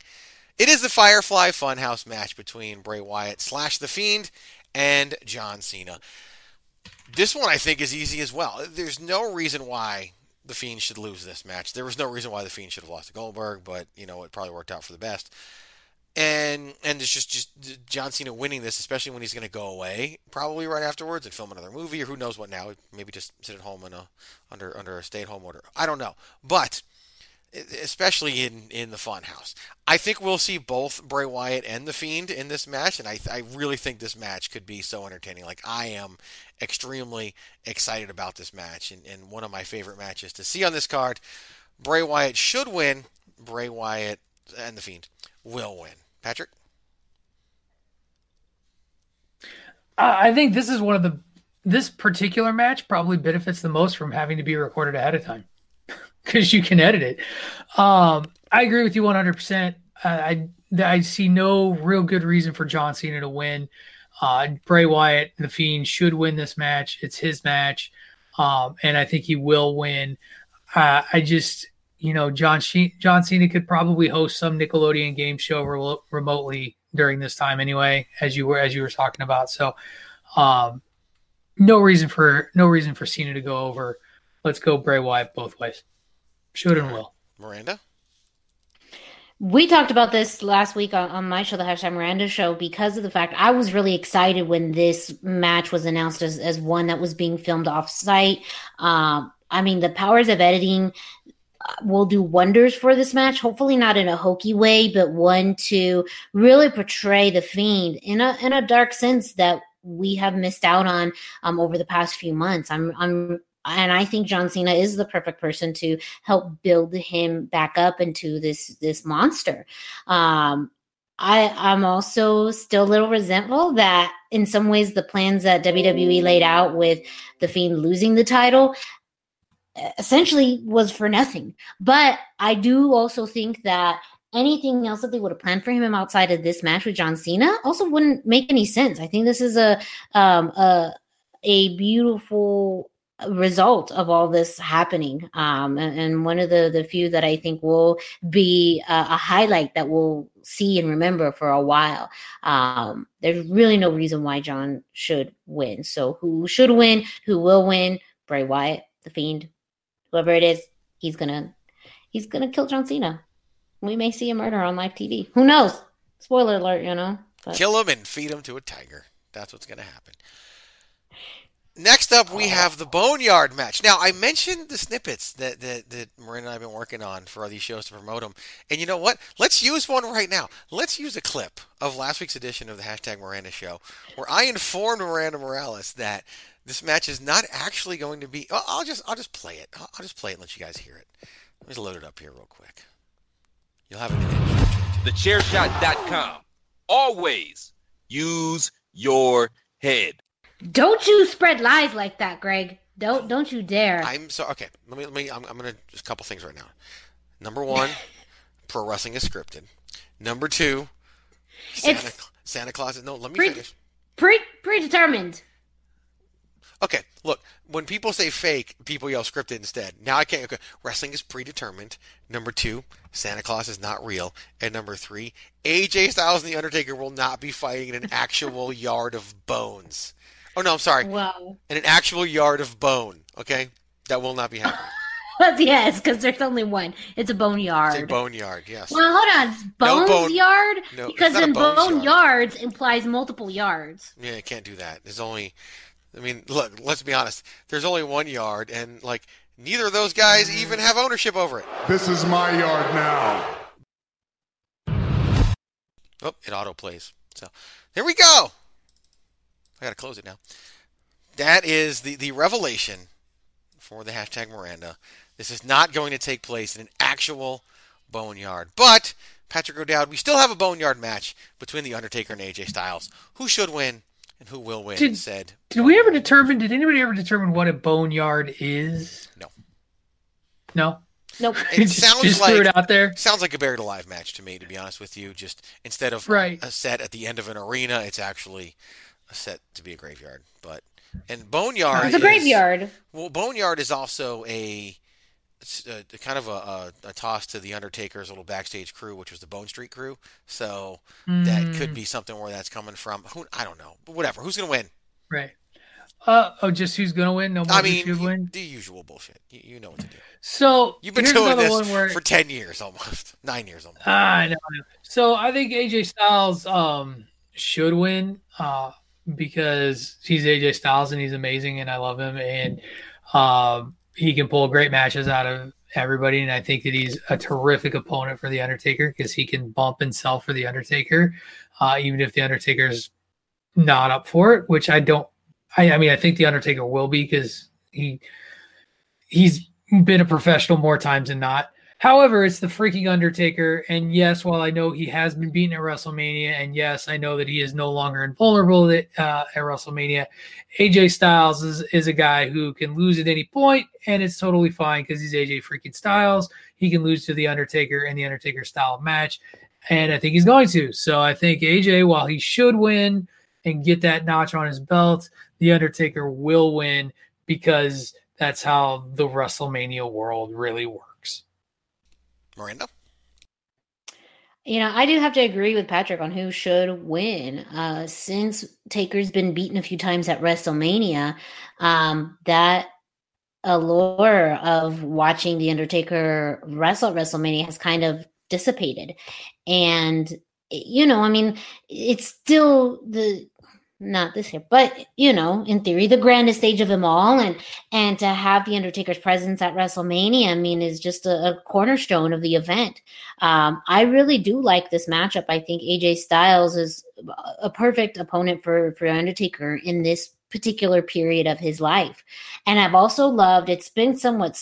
It is the Firefly Funhouse match between Bray Wyatt slash The Fiend and John Cena. This one I think is easy as well. There's no reason why The Fiend should lose this match. There was no reason why The Fiend should have lost to Goldberg, but you know it probably worked out for the best. And and it's just just John Cena winning this, especially when he's going to go away probably right afterwards and film another movie or who knows what now. Maybe just sit at home in a under under a stay at home order. I don't know, but especially in in the Funhouse. I think we'll see both Bray Wyatt and the Fiend in this match, and I I really think this match could be so entertaining. Like I am extremely excited about this match, and, and one of my favorite matches to see on this card. Bray Wyatt should win. Bray Wyatt and the Fiend will win. Patrick. I think this is one of the this particular match probably benefits the most from having to be recorded ahead of time because you can edit it. Um, I agree with you 100%. I, I see no real good reason for John Cena to win. Uh, Bray Wyatt, the Fiend, should win this match. It's his match, um, and I think he will win. Uh, I just, you know, John she- John Cena could probably host some Nickelodeon game show re- remotely during this time anyway, as you were as you were talking about. So, um, no reason for no reason for Cena to go over. Let's go Bray Wyatt both ways. Should and will. Miranda? We talked about this last week on, on, my show, the hashtag Miranda show, because of the fact I was really excited when this match was announced as, as one that was being filmed off site. Um, I mean, the powers of editing will do wonders for this match. Hopefully, not in a hokey way, but one to really portray the fiend in a in a dark sense that we have missed out on um, over the past few months. I'm I'm and I think John Cena is the perfect person to help build him back up into this this monster. Um, I I'm also still a little resentful that in some ways the plans that WWE laid out with the Fiend losing the title essentially was for nothing. But I do also think that anything else that they would have planned for him outside of this match with John Cena also wouldn't make any sense. I think this is a um a a beautiful result of all this happening um, and, and, one of the the few that i think will be a, a highlight that we'll see and remember for a while um, there's really no reason why john should win so who should win who will win bray wyatt the fiend whoever it is he's gonna he's gonna kill John Cena. We may see a murder on live TV. Who knows? Spoiler alert, you know. But Kill him and feed him to a tiger. That's what's to happen. Next up, we have the Boneyard match. Now, I mentioned the snippets that, that, that Miranda and I have been working on for all these shows to promote them. And you know what? Let's use one right now. Let's use a clip of last week's edition of the hashtag Miranda Show where I informed Miranda Morales that this match is not actually going to be. I'll I'll just I'll just play it. I'll, I'll just play it and let you guys hear it. Let me just load it up here real quick. You'll have it TheChairShot.com. Always use your head. don't you spread lies like that, Greg. Don't don't you dare. I'm so okay. Let me let me. I'm, I'm gonna just a couple things right now. Number one, pro wrestling is scripted. Number two, Santa, It's- Santa Claus is no. Let me Pre- finish. Pre predetermined. Okay, look. When people say fake, people yell scripted instead. Now I can't. Okay, wrestling is predetermined. Number two, Santa Claus is not real. And number three, AJ Styles and the Undertaker will not be fighting in an actual yard of bones. Oh no, I'm sorry. Wow. In an actual yard of bone. Okay, that will not be happening. yes, because there's only one. It's a boneyard. It's a boneyard. Yes. Well, hold on. No Bones bone- yard? No, because it's not a then bones bone yards implies multiple yards. Yeah, you can't do that. There's only, I mean, look, let's be honest. There's only one yard, and like neither of those guys even have ownership over it. This is my yard now. Oh, it auto plays. So there we go. I gotta close it now. That is the the revelation for the hashtag Miranda. This is not going to take place in an actual boneyard, but Patrick O'Dowd, we still have a boneyard match between the Undertaker and AJ Styles. Who should win and who will win? Did- said Did we ever determine? Did anybody ever determine what a boneyard is? No. No. Nope. It Just- sounds just like threw it out there. Sounds like a buried alive match to me, to be honest with you. Just instead of Right. a set at the end of an arena, it's actually a set to be a graveyard. But and boneyard It's a is- graveyard. Well, boneyard is also a, a kind of a, a, a toss to the Undertaker's little backstage crew, which was the Bone Street Krew. So that could Mm. be something where that's coming from. Who I don't know, but whatever. Who's gonna win? Right. Uh oh, just who's gonna win? No more I mean, should win. the usual bullshit. You, you know what to do. So You've been doing this where for ten years almost, nine years almost. Ah, I know. I know. So I think AJ Styles um, should win uh, because he's AJ Styles and he's amazing and I love him and um, he can pull great matches out of everybody and I think that he's a terrific opponent for the Undertaker because he can bump and sell for the Undertaker uh, even if the Undertaker's not up for it, which I don't. I, I mean, I think the Undertaker will be because he he's been a professional more times than not. However, it's the freaking Undertaker, and yes, while I know he has been beaten at WrestleMania, and yes, I know that he is no longer invulnerable at, uh, at WrestleMania, AJ Styles is, is a guy who can lose at any point, and it's totally fine because he's AJ freaking Styles. He can lose to the Undertaker in the Undertaker style match, and I think he's going to. So I think AJ, while he should win and get that notch on his belt, the Undertaker will win because that's how the WrestleMania world really works. Miranda. You know, I do have to agree with Patrick on who should win. Uh, since Taker's been beaten a few times at WrestleMania, um, that allure of watching the Undertaker wrestle WrestleMania has kind of dissipated. And you know, I mean, it's still the not this year, but you know, in theory, the grandest stage of them all, and and to have the Undertaker's presence at WrestleMania, I mean, is just a, a cornerstone of the event. Um, I really do like this matchup. I think AJ Styles is a perfect opponent for for Undertaker in this particular period of his life, and I've also loved. It's been somewhat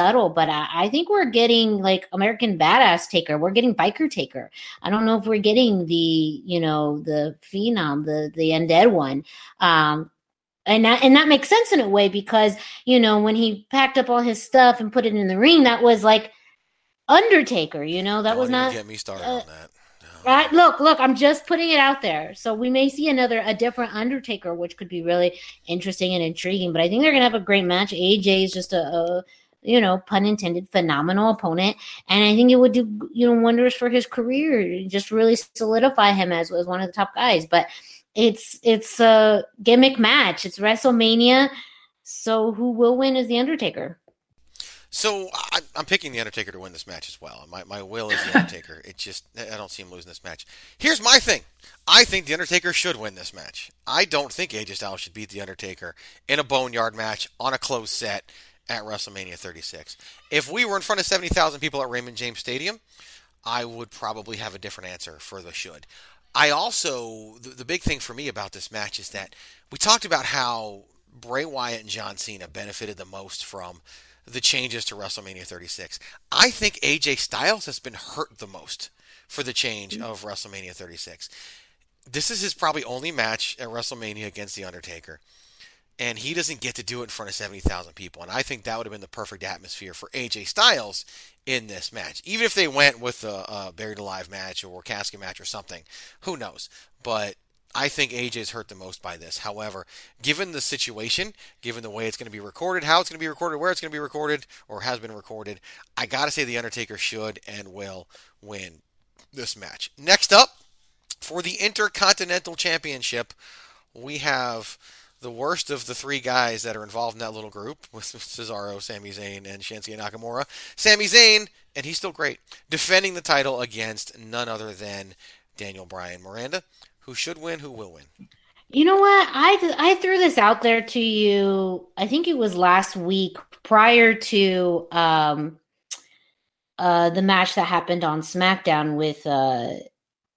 subtle, but I, I think we're getting like American Badass Taker. We're getting Biker Taker. I don't know if we're getting the you know the Phenom, the the Undead one. Um, and that and that makes sense in a way because you know when he packed up all his stuff and put it in the ring, that was like Undertaker. You know that Don't was not get me started uh, on that. Right. Look, look, I'm just putting it out there. So we may see another, a different Undertaker, which could be really interesting and intriguing. But I think they're going to have a great match. AJ is just a, a, you know, pun intended, phenomenal opponent. And I think it would do, you know, wonders for his career, just really solidify him as, as one of the top guys. But it's, it's a gimmick match. It's WrestleMania. So who will win is The Undertaker. So I, I'm picking the Undertaker to win this match as well. My my will is the Undertaker. it just I don't see him losing this match. Here's my thing. I think the Undertaker should win this match. I don't think AJ Styles should beat the Undertaker in a boneyard match on a closed set at WrestleMania 36. If we were in front of 70,000 people at Raymond James Stadium, I would probably have a different answer for the should. I also the, the big thing for me about this match is that we talked about how Bray Wyatt and John Cena benefited the most from the changes to WrestleMania 36. I think AJ Styles has been hurt the most for the change mm-hmm. of WrestleMania 36. This is his probably only match at WrestleMania against The Undertaker. And he doesn't get to do it in front of 70,000 people. And I think that would have been the perfect atmosphere for AJ Styles in this match. Even if they went with a, a buried alive match or casket match or something, who knows? But I think AJ's hurt the most by this. However, given the situation, given the way it's going to be recorded, how it's going to be recorded, where it's going to be recorded, or has been recorded, I got to say The Undertaker should and will win this match. Next up, for the Intercontinental Championship, we have the worst of the three guys that are involved in that little group with Cesaro, Sami Zayn, and Shinsuke Nakamura. Sami Zayn, and he's still great, defending the title against none other than Daniel Bryan Miranda who should win, who will win. You know what? I I threw this out there to you. I think it was last week prior to um uh the match that happened on SmackDown with uh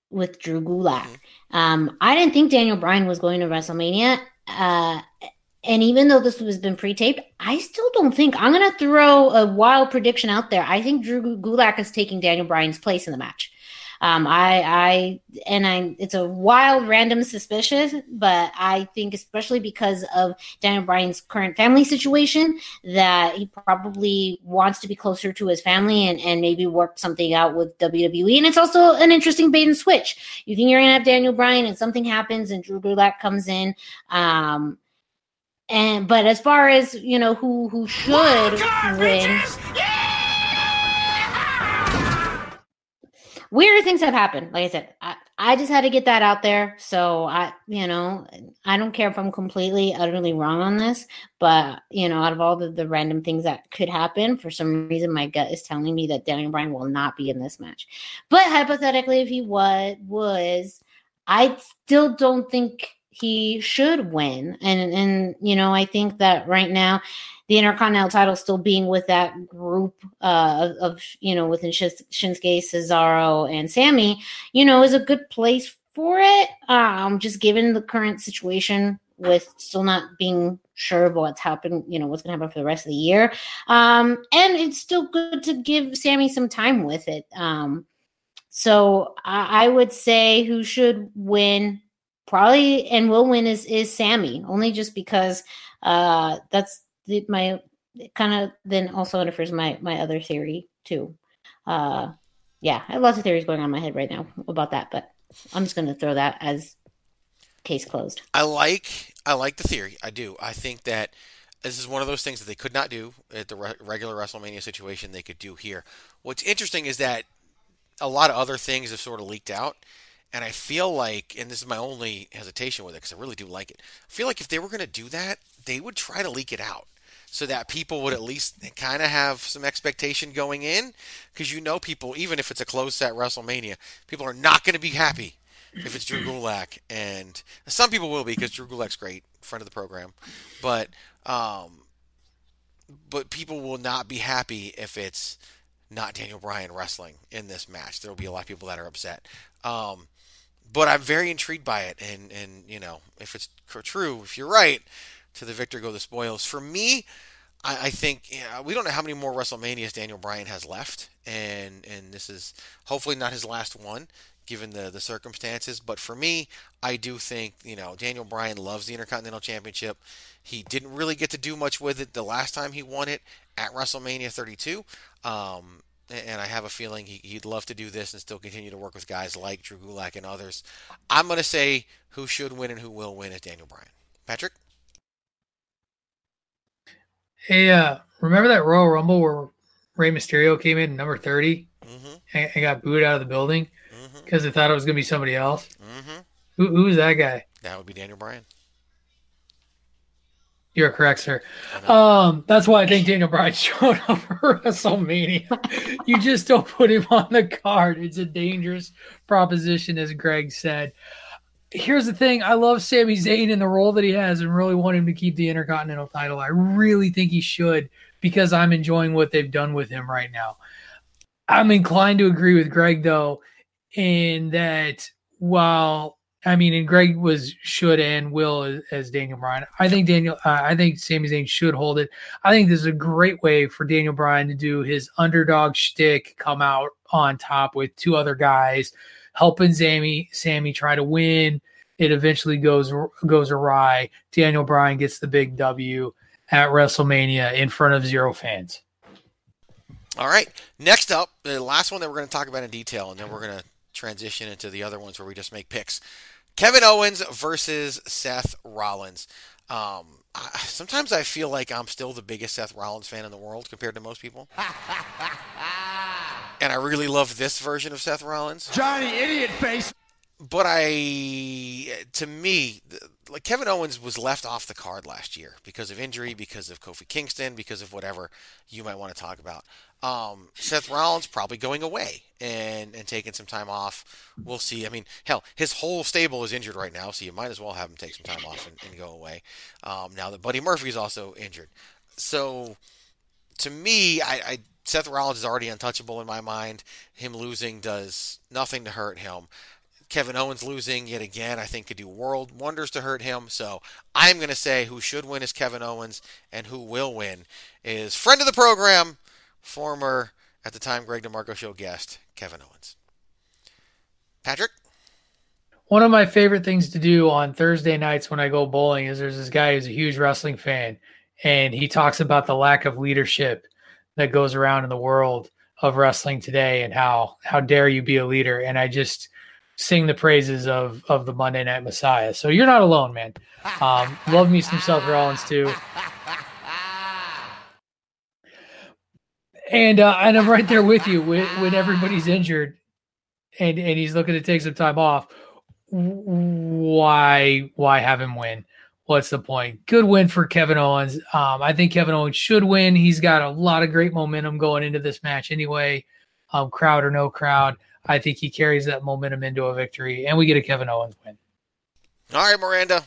with Drew Gulak. Mm-hmm. Um I didn't think Daniel Bryan was going to WrestleMania. Uh and even though this was been pre-taped, I still don't think I'm gonna throw a wild prediction out there. I think Drew Gulak is taking Daniel Bryan's place in the match. Um, I, I, and I, it's a wild, random suspicion, but I think especially because of Daniel Bryan's current family situation, that he probably wants to be closer to his family and, and maybe work something out with WWE. And it's also an interesting bait and switch. You think you're gonna have Daniel Bryan, and something happens, and Drew Gulak comes in. Um, and but as far as you know, who who should win? Weird things have happened. Like I said, I, I just had to get that out there. So I, you know, I don't care if I'm completely, utterly wrong on this, but you know, out of all the, the random things that could happen, for some reason, my gut is telling me that Daniel Bryan will not be in this match. But hypothetically, if he was, was, I still don't think he should win. And and you know, I think that right now the Intercontinental title still being with that group uh, of, you know, within Shinsuke, Cesaro, and Sami, you know, is a good place for it. Um, just given the current situation with still not being sure of what's happened, you know, what's going to happen for the rest of the year. Um, and it's still good to give Sami some time with it. Um, so I, I would say who should win probably and will win is is Sami only just because uh that's the, my kind of then also interferes my my other theory too. Uh, yeah, I have lots of theories going on in my head right now about that, but I'm just going to throw that as case closed. I like I like the theory. I do. I think that this is one of those things that they could not do at the re- regular WrestleMania situation. They could do here. What's interesting is that a lot of other things have sort of leaked out. And I feel like, and this is my only hesitation with it because I really do like it. I feel like if they were going to do that, they would try to leak it out so that people would at least kind of have some expectation going in. Because you know people even if it's a closed set WrestleMania people are not going to be happy if it's Drew Gulak. And some people will be because Drew Gulak's great friend of the program. But um but people will not be happy if it's not Daniel Bryan wrestling in this match. There will be a lot of people that are upset. Um but I'm very intrigued by it. And and you know if it's true if you're right to the victor go the spoils. For me, I, I think know, we don't know how many more WrestleManias Daniel Bryan has left, and and this is hopefully not his last one given the the circumstances. But for me, I do think you know Daniel Bryan loves the Intercontinental Championship. He didn't really get to do much with it the last time he won it at WrestleMania 32. Um, and I have a feeling he, would love to do this and still continue to work with guys like Drew Gulak and others. I'm going to say who should win and who will win is Daniel Bryan. Patrick? Hey, uh, remember that Royal Rumble where Rey Mysterio came in number 30 mm-hmm. and, and, got booed out of the building because mm-hmm. they thought it was going to be somebody else? Mm-hmm. Who, who's that guy? That would be Daniel Bryan. You're correct, sir. Um, that's why I think Daniel Bryan showed up for WrestleMania. you just don't put him on the card. It's a dangerous proposition, as Greg said. Here's the thing: I love Sami Zayn in the role that he has, and really want him to keep the Intercontinental title. I really think he should because I'm enjoying what they've done with him right now. I'm inclined to agree with Greg though, in that while I mean, and Greg was should and will as, as Daniel Bryan. I think Daniel, uh, I think Sami Zayn should hold it. I think this is a great way for Daniel Bryan to do his underdog shtick, come out on top with two other guys, helping Sami, Sami try to win. It eventually goes goes awry. Daniel Bryan gets the big W at WrestleMania in front of zero fans. All right. Next up, the last one that we're going to talk about in detail, and then we're going to transition into the other ones where we just make picks. Kevin Owens versus Seth Rollins. Um, I, sometimes I feel like I'm still the biggest Seth Rollins fan in the world compared to most people. and I really love this version of Seth Rollins. Johnny Idiot Face. But I, to me, like Kevin Owens was left off the card last year because of injury, because of Kofi Kingston, because of whatever you might want to talk about. Um, Seth Rollins probably going away and, and taking some time off. We'll see. I mean, hell, his whole stable is injured right now, so you might as well have him take some time off and, and go away. Um, now that Buddy Murphy is also injured, so to me, I, I Seth Rollins is already untouchable in my mind. Him losing does nothing to hurt him. Kevin Owens losing yet again, I think could do world wonders to hurt him. So I'm going to say who should win is Kevin Owens, and who will win is friend of the program, former at the time Greg DeMarco show guest Kevin Owens. Patrick. One of my favorite things to do on Thursday nights when I go bowling is there's this guy who's a huge wrestling fan, and he talks about the lack of leadership that goes around in the world of wrestling today and how how dare you be a leader. And i just sing the praises of of the monday night messiah. So you're not alone man. Um, love me some seth rollins too. And uh, and i'm right there with you when, when everybody's injured and and he's looking to take some time off. Why why have him win what's the point? Good win for Kevin Owens. Um, I think Kevin Owens should win. He's got a lot of great momentum going into this match anyway. Um, crowd or no crowd, I think he carries that momentum into a victory, and we get a Kevin Owens win. All right, Miranda,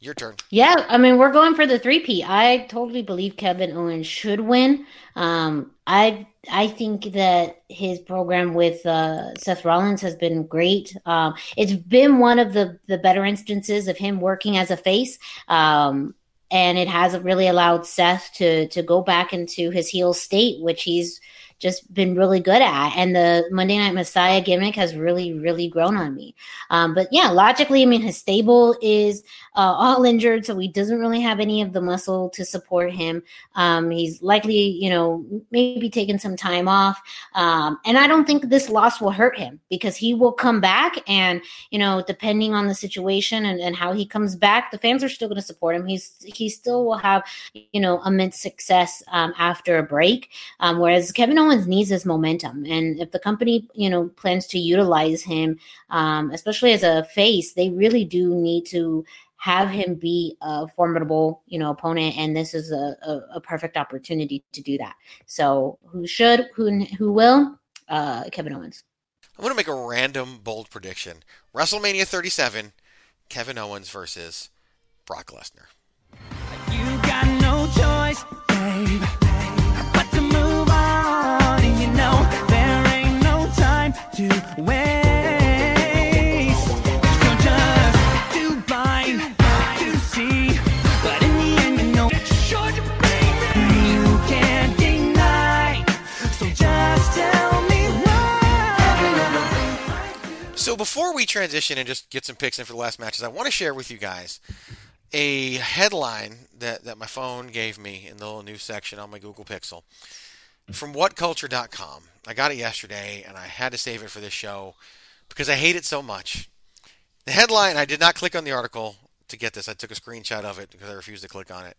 your turn. Yeah, I mean we're going for the three P. I totally believe Kevin Owens should win. Um, I I think that his program with uh, Seth Rollins has been great. Um, it's been one of the the better instances of him working as a face. Um, and it has really allowed Seth to to go back into his heel state, which he's just been really good at. And the Monday Night Messiah gimmick has really, really grown on me. Um, but yeah, logically, I mean, his stable is uh, all injured, so he doesn't really have any of the muscle to support him. Um, he's likely, you know, maybe taking some time off. Um, and I don't think this loss will hurt him because he will come back. And, you know, depending on the situation and, and how he comes back, the fans are still going to support him. He's he still will have, you know, immense success um, after a break. Um, whereas Kevin Owens needs this momentum. And if the company, you know, plans to utilize him, um, especially as a face, they really do need to have him be a formidable, you know, opponent, and this is a, a, a perfect opportunity to do that. So, who should, who who will? Uh, Kevin Owens. I'm going to make a random bold prediction: WrestleMania 37, Kevin Owens versus Brock Lesnar. You got no choice, babe, to waste. Just too blind to see, but in the end, you know, sure to you can't deny. So just tell me why. So before we transition and just get some picks in for the last matches, I want to share with you guys a headline that, that my phone gave me in the little news section on my Google Pixel from whatculture.com. I got it yesterday and I had to save it for this show because I hate it so much. The headline, I did not click on the article to get this. I took a screenshot of it because I refused to click on it.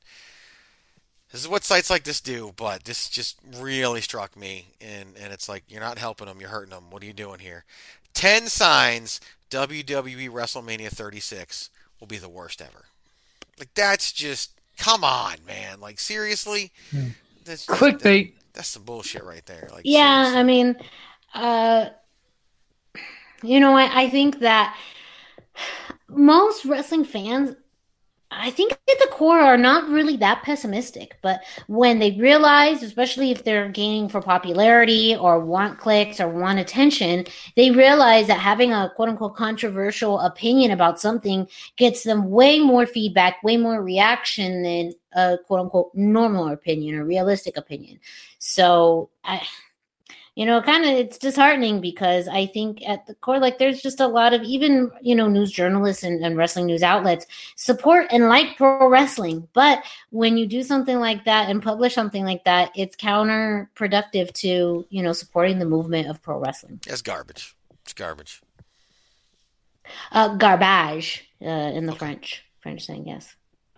This is what sites like this do, but this just really struck me. And, and it's like, you're not helping them, you're hurting them. What are you doing here? 10 signs WWE WrestleMania 36 will be the worst ever. Like, that's just come on, man. Like seriously, Hmm. that's Clickbait. That's some bullshit right there. Like yeah, I mean, uh, you know, I, I think that most wrestling fans, I think at the core, are not really that pessimistic. But when they realize, especially if they're gaining for popularity or want clicks or want attention, they realize that having a quote unquote controversial opinion about something gets them way more feedback, way more reaction than a quote unquote normal opinion or realistic opinion. So I you know, kind of it's disheartening because I think at the core, like there's just a lot of even, you know, news journalists and, and wrestling news outlets support and like pro wrestling. But when you do something like that and publish something like that, it's counterproductive to, you know, supporting the movement of pro wrestling. It's garbage. It's garbage. Uh, garbage uh, in the French, French saying, yes.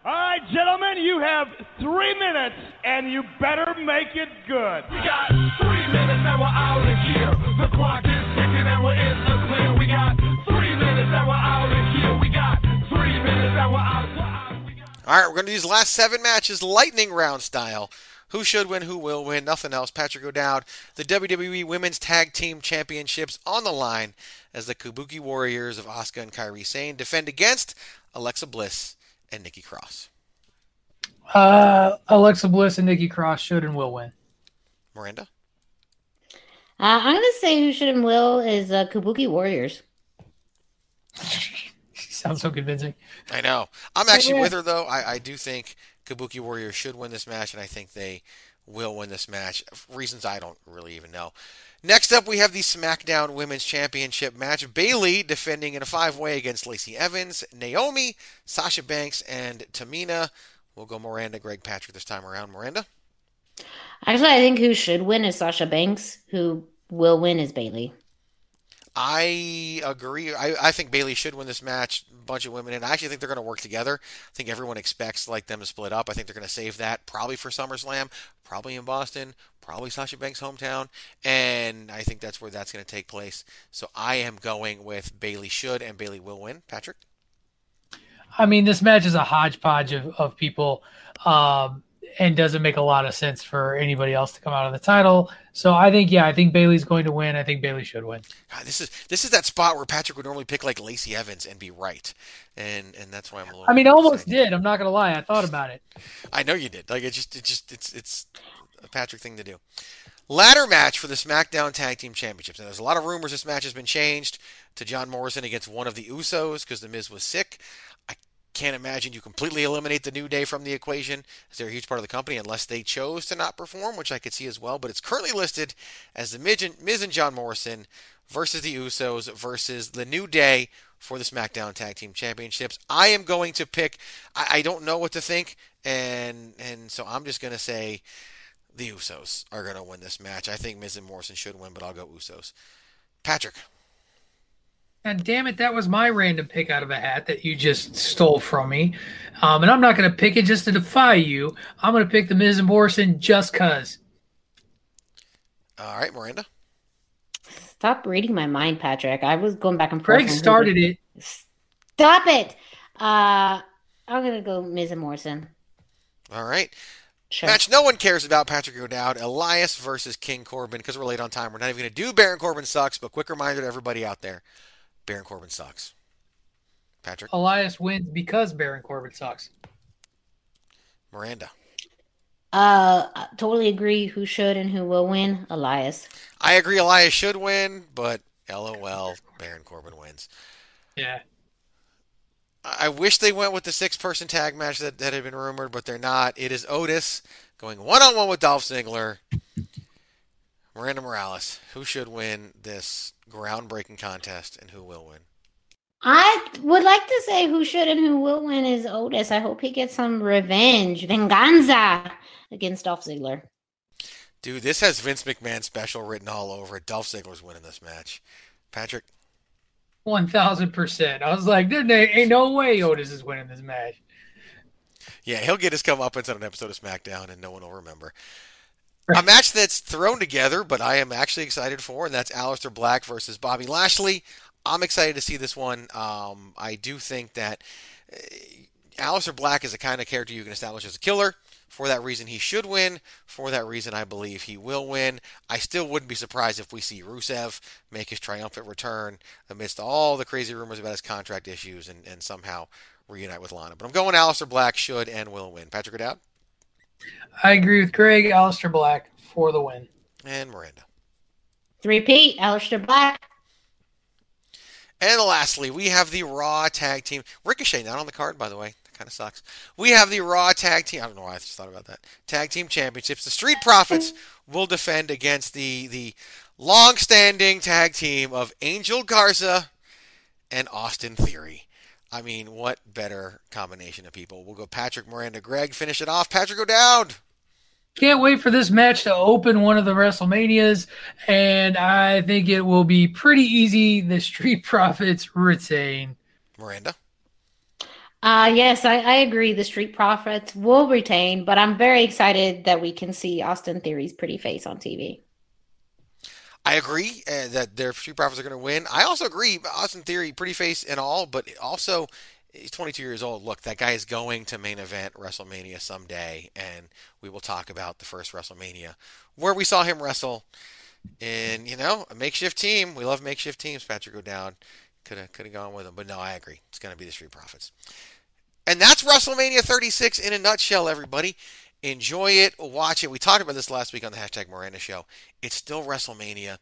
All right, gentlemen, you have three minutes, and you better make it good. We got three minutes and we're out of here. The clock is ticking and we're in the clear. We got three minutes and we're out of here. We got three minutes and we're out. We're out. All right, we're going to do these last seven matches lightning round style. Who should win? Who will win? Nothing else. Patrick O'Dowd, the WWE Women's Tag Team Championships on the line as the Kabuki Warriors of Asuka and Kairi Sane defend against Alexa Bliss and Nikki Cross. Uh, Alexa Bliss and Nikki Cross should and will win. Miranda? Uh, I'm going to say who should and will is uh, Kabuki Warriors. Sounds so convincing. I know. I'm actually Yeah. with her though. I, I do think Kabuki Warriors should win this match, and I think they will win this match. For reasons I don't really even know. Next up, we have the SmackDown Women's Championship match. Bayley defending in a five-way against Lacey Evans, Naomi, Sasha Banks, and Tamina. We'll go Miranda, Greg Patrick this time around. Miranda. Actually, I think who should win is Sasha Banks. Who will win is Bayley. I agree. I, I think Bayley should win this match. A bunch of women, and I actually think they're going to work together. I think everyone expects like them to split up. I think they're going to save that probably for SummerSlam, probably in Boston, probably Sasha Banks' hometown, and I think that's where that's going to take place. So I am going with Bayley should and Bayley will win. Patrick. I mean, this match is a hodgepodge of, of people um, and doesn't make a lot of sense for anybody else to come out of the title. So I think, yeah, I think Bayley's going to win. I think Bayley should win. God, this is this is that spot where Patrick would normally pick like Lacey Evans and be right, and and that's why I'm a little. I mean, almost did. I'm not going to lie. I thought about it. I know you did. Like it just it just it's it's a Patrick thing to do. Ladder match for the SmackDown Tag Team Championships. Now, there's a lot of rumors this match has been changed to John Morrison against one of the Usos because The Miz was sick. Can't imagine you completely eliminate the New Day from the equation they're a huge part of the company unless they chose to not perform, which I could see as well. But it's currently listed as the Miz and John Morrison versus the Usos versus the New Day for the SmackDown Tag Team Championships. I am going to pick. I, I don't know what to think, and and so I'm just going to say the Usos are going to win this match. I think Miz and Morrison should win, but I'll go Usos. Patrick. And damn it, that was my random pick out of a hat that you just stole from me. Um, and I'm not going to pick it just to defy you. I'm going to pick the Miz and Morrison just because. All right, Miranda. Stop reading my mind, Patrick. I was going back and forth. Craig started it. Stop it. Uh, I'm gonna go Miz and Morrison. All right. Sure. Match no one cares about Patrick O'Dowd. Elias versus King Corbin because we're late on time. We're not even going to do Baron Corbin sucks, but quick reminder to everybody out there Baron Corbin sucks. Patrick. Elias wins because Baron Corbin sucks. Miranda. Uh, I totally agree. Who should and who will win? Elias. I agree Elias should win, but LOL, Baron Corbin wins. Yeah. I I wish they went with the six person tag match that, that had been rumored, but they're not. It is Otis going one on one with Dolph Ziggler. Miranda Morales. Who should win this groundbreaking contest and who will win? I would like to say who should and who will win is Otis. I hope he gets some revenge, venganza against Dolph Ziggler. Dude, this has Vince McMahon special written all over it. Dolph Ziggler's winning this match. Patrick. One thousand percent. I was like, there ain't no way Otis is winning this match. Yeah, he'll get his comeuppance on an episode of SmackDown, and no one will remember. A match that's thrown together, but I am actually excited for, and that's Aleister Black versus Bobby Lashley. I'm excited to see this one. Um, I do think that uh, Aleister Black is the kind of character you can establish as a killer. For that reason, he should win. For that reason, I believe he will win. I still wouldn't be surprised if we see Rusev make his triumphant return amidst all the crazy rumors about his contract issues and, and somehow reunite with Lana. But I'm going Aleister Black should and will win. Patrick O'Dowd? I agree with Greg. Aleister Black for the win. And Miranda. Repeat, Aleister Black. And lastly, we have the Raw Tag Team. Ricochet not on the card, by the way. That kind of sucks. We have the Raw Tag Team. I don't know why I just thought about that. Tag Team Championships. The Street Profits will defend against the the long-standing tag team of Angel Garza and Austin Theory. I mean, what better combination of people? We'll go Patrick, Miranda, Greg. Finish it off. Patrick O'Dowd. Can't wait for this match to open one of the WrestleManias, and I think it will be pretty easy. The Street Profits retain. Miranda. Uh, yes, I, I agree. The Street Profits will retain, but I'm very excited that we can see Austin Theory's pretty face on TV. I agree uh, that their Street Profits are going to win. I also agree, Austin Theory, pretty face and all, but also he's 22 years old. Look, that guy is going to main event WrestleMania someday, and we will talk about the first WrestleMania where we saw him wrestle in, you know, a makeshift team. We love makeshift teams. Patrick O'Dowd could have could have gone with him, but no, I agree. It's going to be the Street Profits. And that's WrestleMania 36 in a nutshell, everybody. Enjoy it, watch it. We talked about this last week on the hashtag Miranda Show. It's still WrestleMania.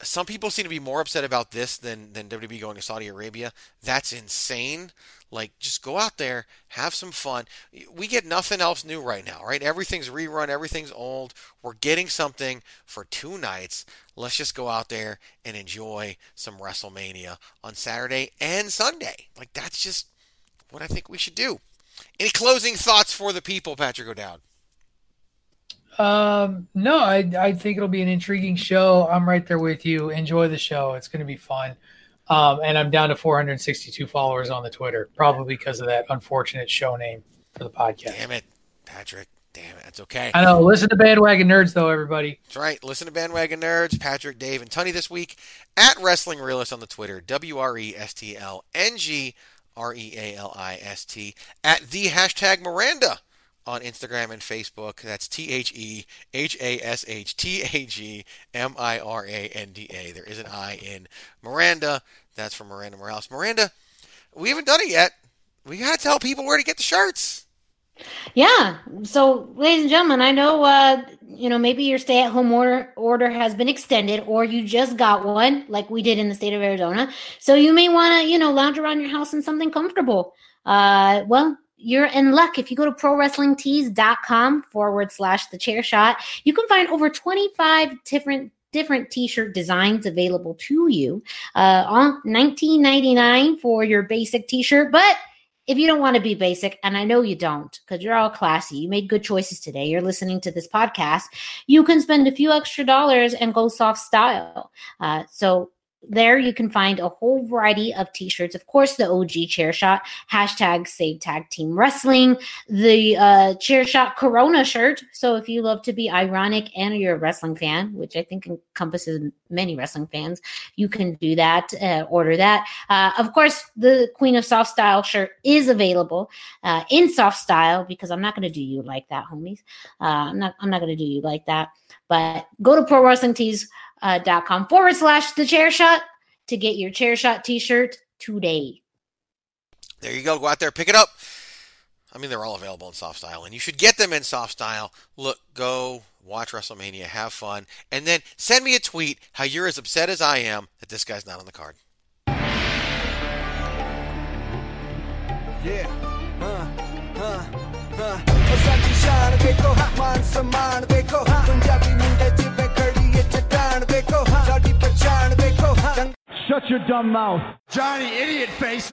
Some people seem to be more upset about this than than WWE going to Saudi Arabia. That's insane. Like, just go out there, have some fun. We get nothing else new right now, right? Everything's rerun, everything's old. We're getting something for two nights. Let's just go out there and enjoy some WrestleMania on Saturday and Sunday. Like, that's just what I think we should do. Any closing thoughts for the people, Patrick O'Dowd? Um, no, I I think it'll be an intriguing show. I'm right there with you. Enjoy the show. It's going to be fun. Um, and I'm down to 462 followers on the Twitter, probably because of that unfortunate show name for the podcast. Damn it, Patrick. Damn it. That's okay. I know. Listen to Bandwagon Nerds, though, everybody. That's right. Listen to Bandwagon Nerds, Patrick, Dave, and Tunny this week at Wrestling Realist on the Twitter. W R E S T L N G R E A L I S T. At the hashtag Miranda on Instagram and Facebook. That's T H E H A S H T A G M I R A N D A. There is an I in Miranda. That's from Miranda Morales. Miranda, we haven't done it yet. We got to tell people where to get the shirts. Yeah. So, ladies and gentlemen, I know uh, you know maybe your stay-at-home order order has been extended, or you just got one, like we did in the state of Arizona. So you may want to you know lounge around your house in something comfortable. Uh, well, you're in luck. If you go to prowrestlingtees.com forward slash the chair shot, you can find over 25 different different t-shirt designs available to you uh on 19.99 for your basic t-shirt but if you don't want to be basic and i know you don't because you're all classy you made good choices today you're listening to this podcast you can spend a few extra dollars and go soft style. Uh, so there you can find a whole variety of t-shirts. Of course the og chair shot hashtag save tag team wrestling the uh, chair shot corona shirt. So if you love to be ironic and you're a wrestling fan which i think encompasses many wrestling fans you can do that uh, order that. Uh, of course the queen of soft style shirt is available uh, in soft style because i'm not going to do you like that homies. Uh, i'm not i'm not going to do you like that. But go to pro wrestling tees uh, dot com forward slash the chair shot to get your chair shot t-shirt today. There you go. Go out there, pick it up. I mean, they're all available in soft style, and you should get them in soft style. Look, go watch WrestleMania, have fun, and then send me a tweet how you're as upset as I am that this guy's not on the card. Yeah. Uh, uh, uh. Your dumb mouth. Johnny Idiot Face.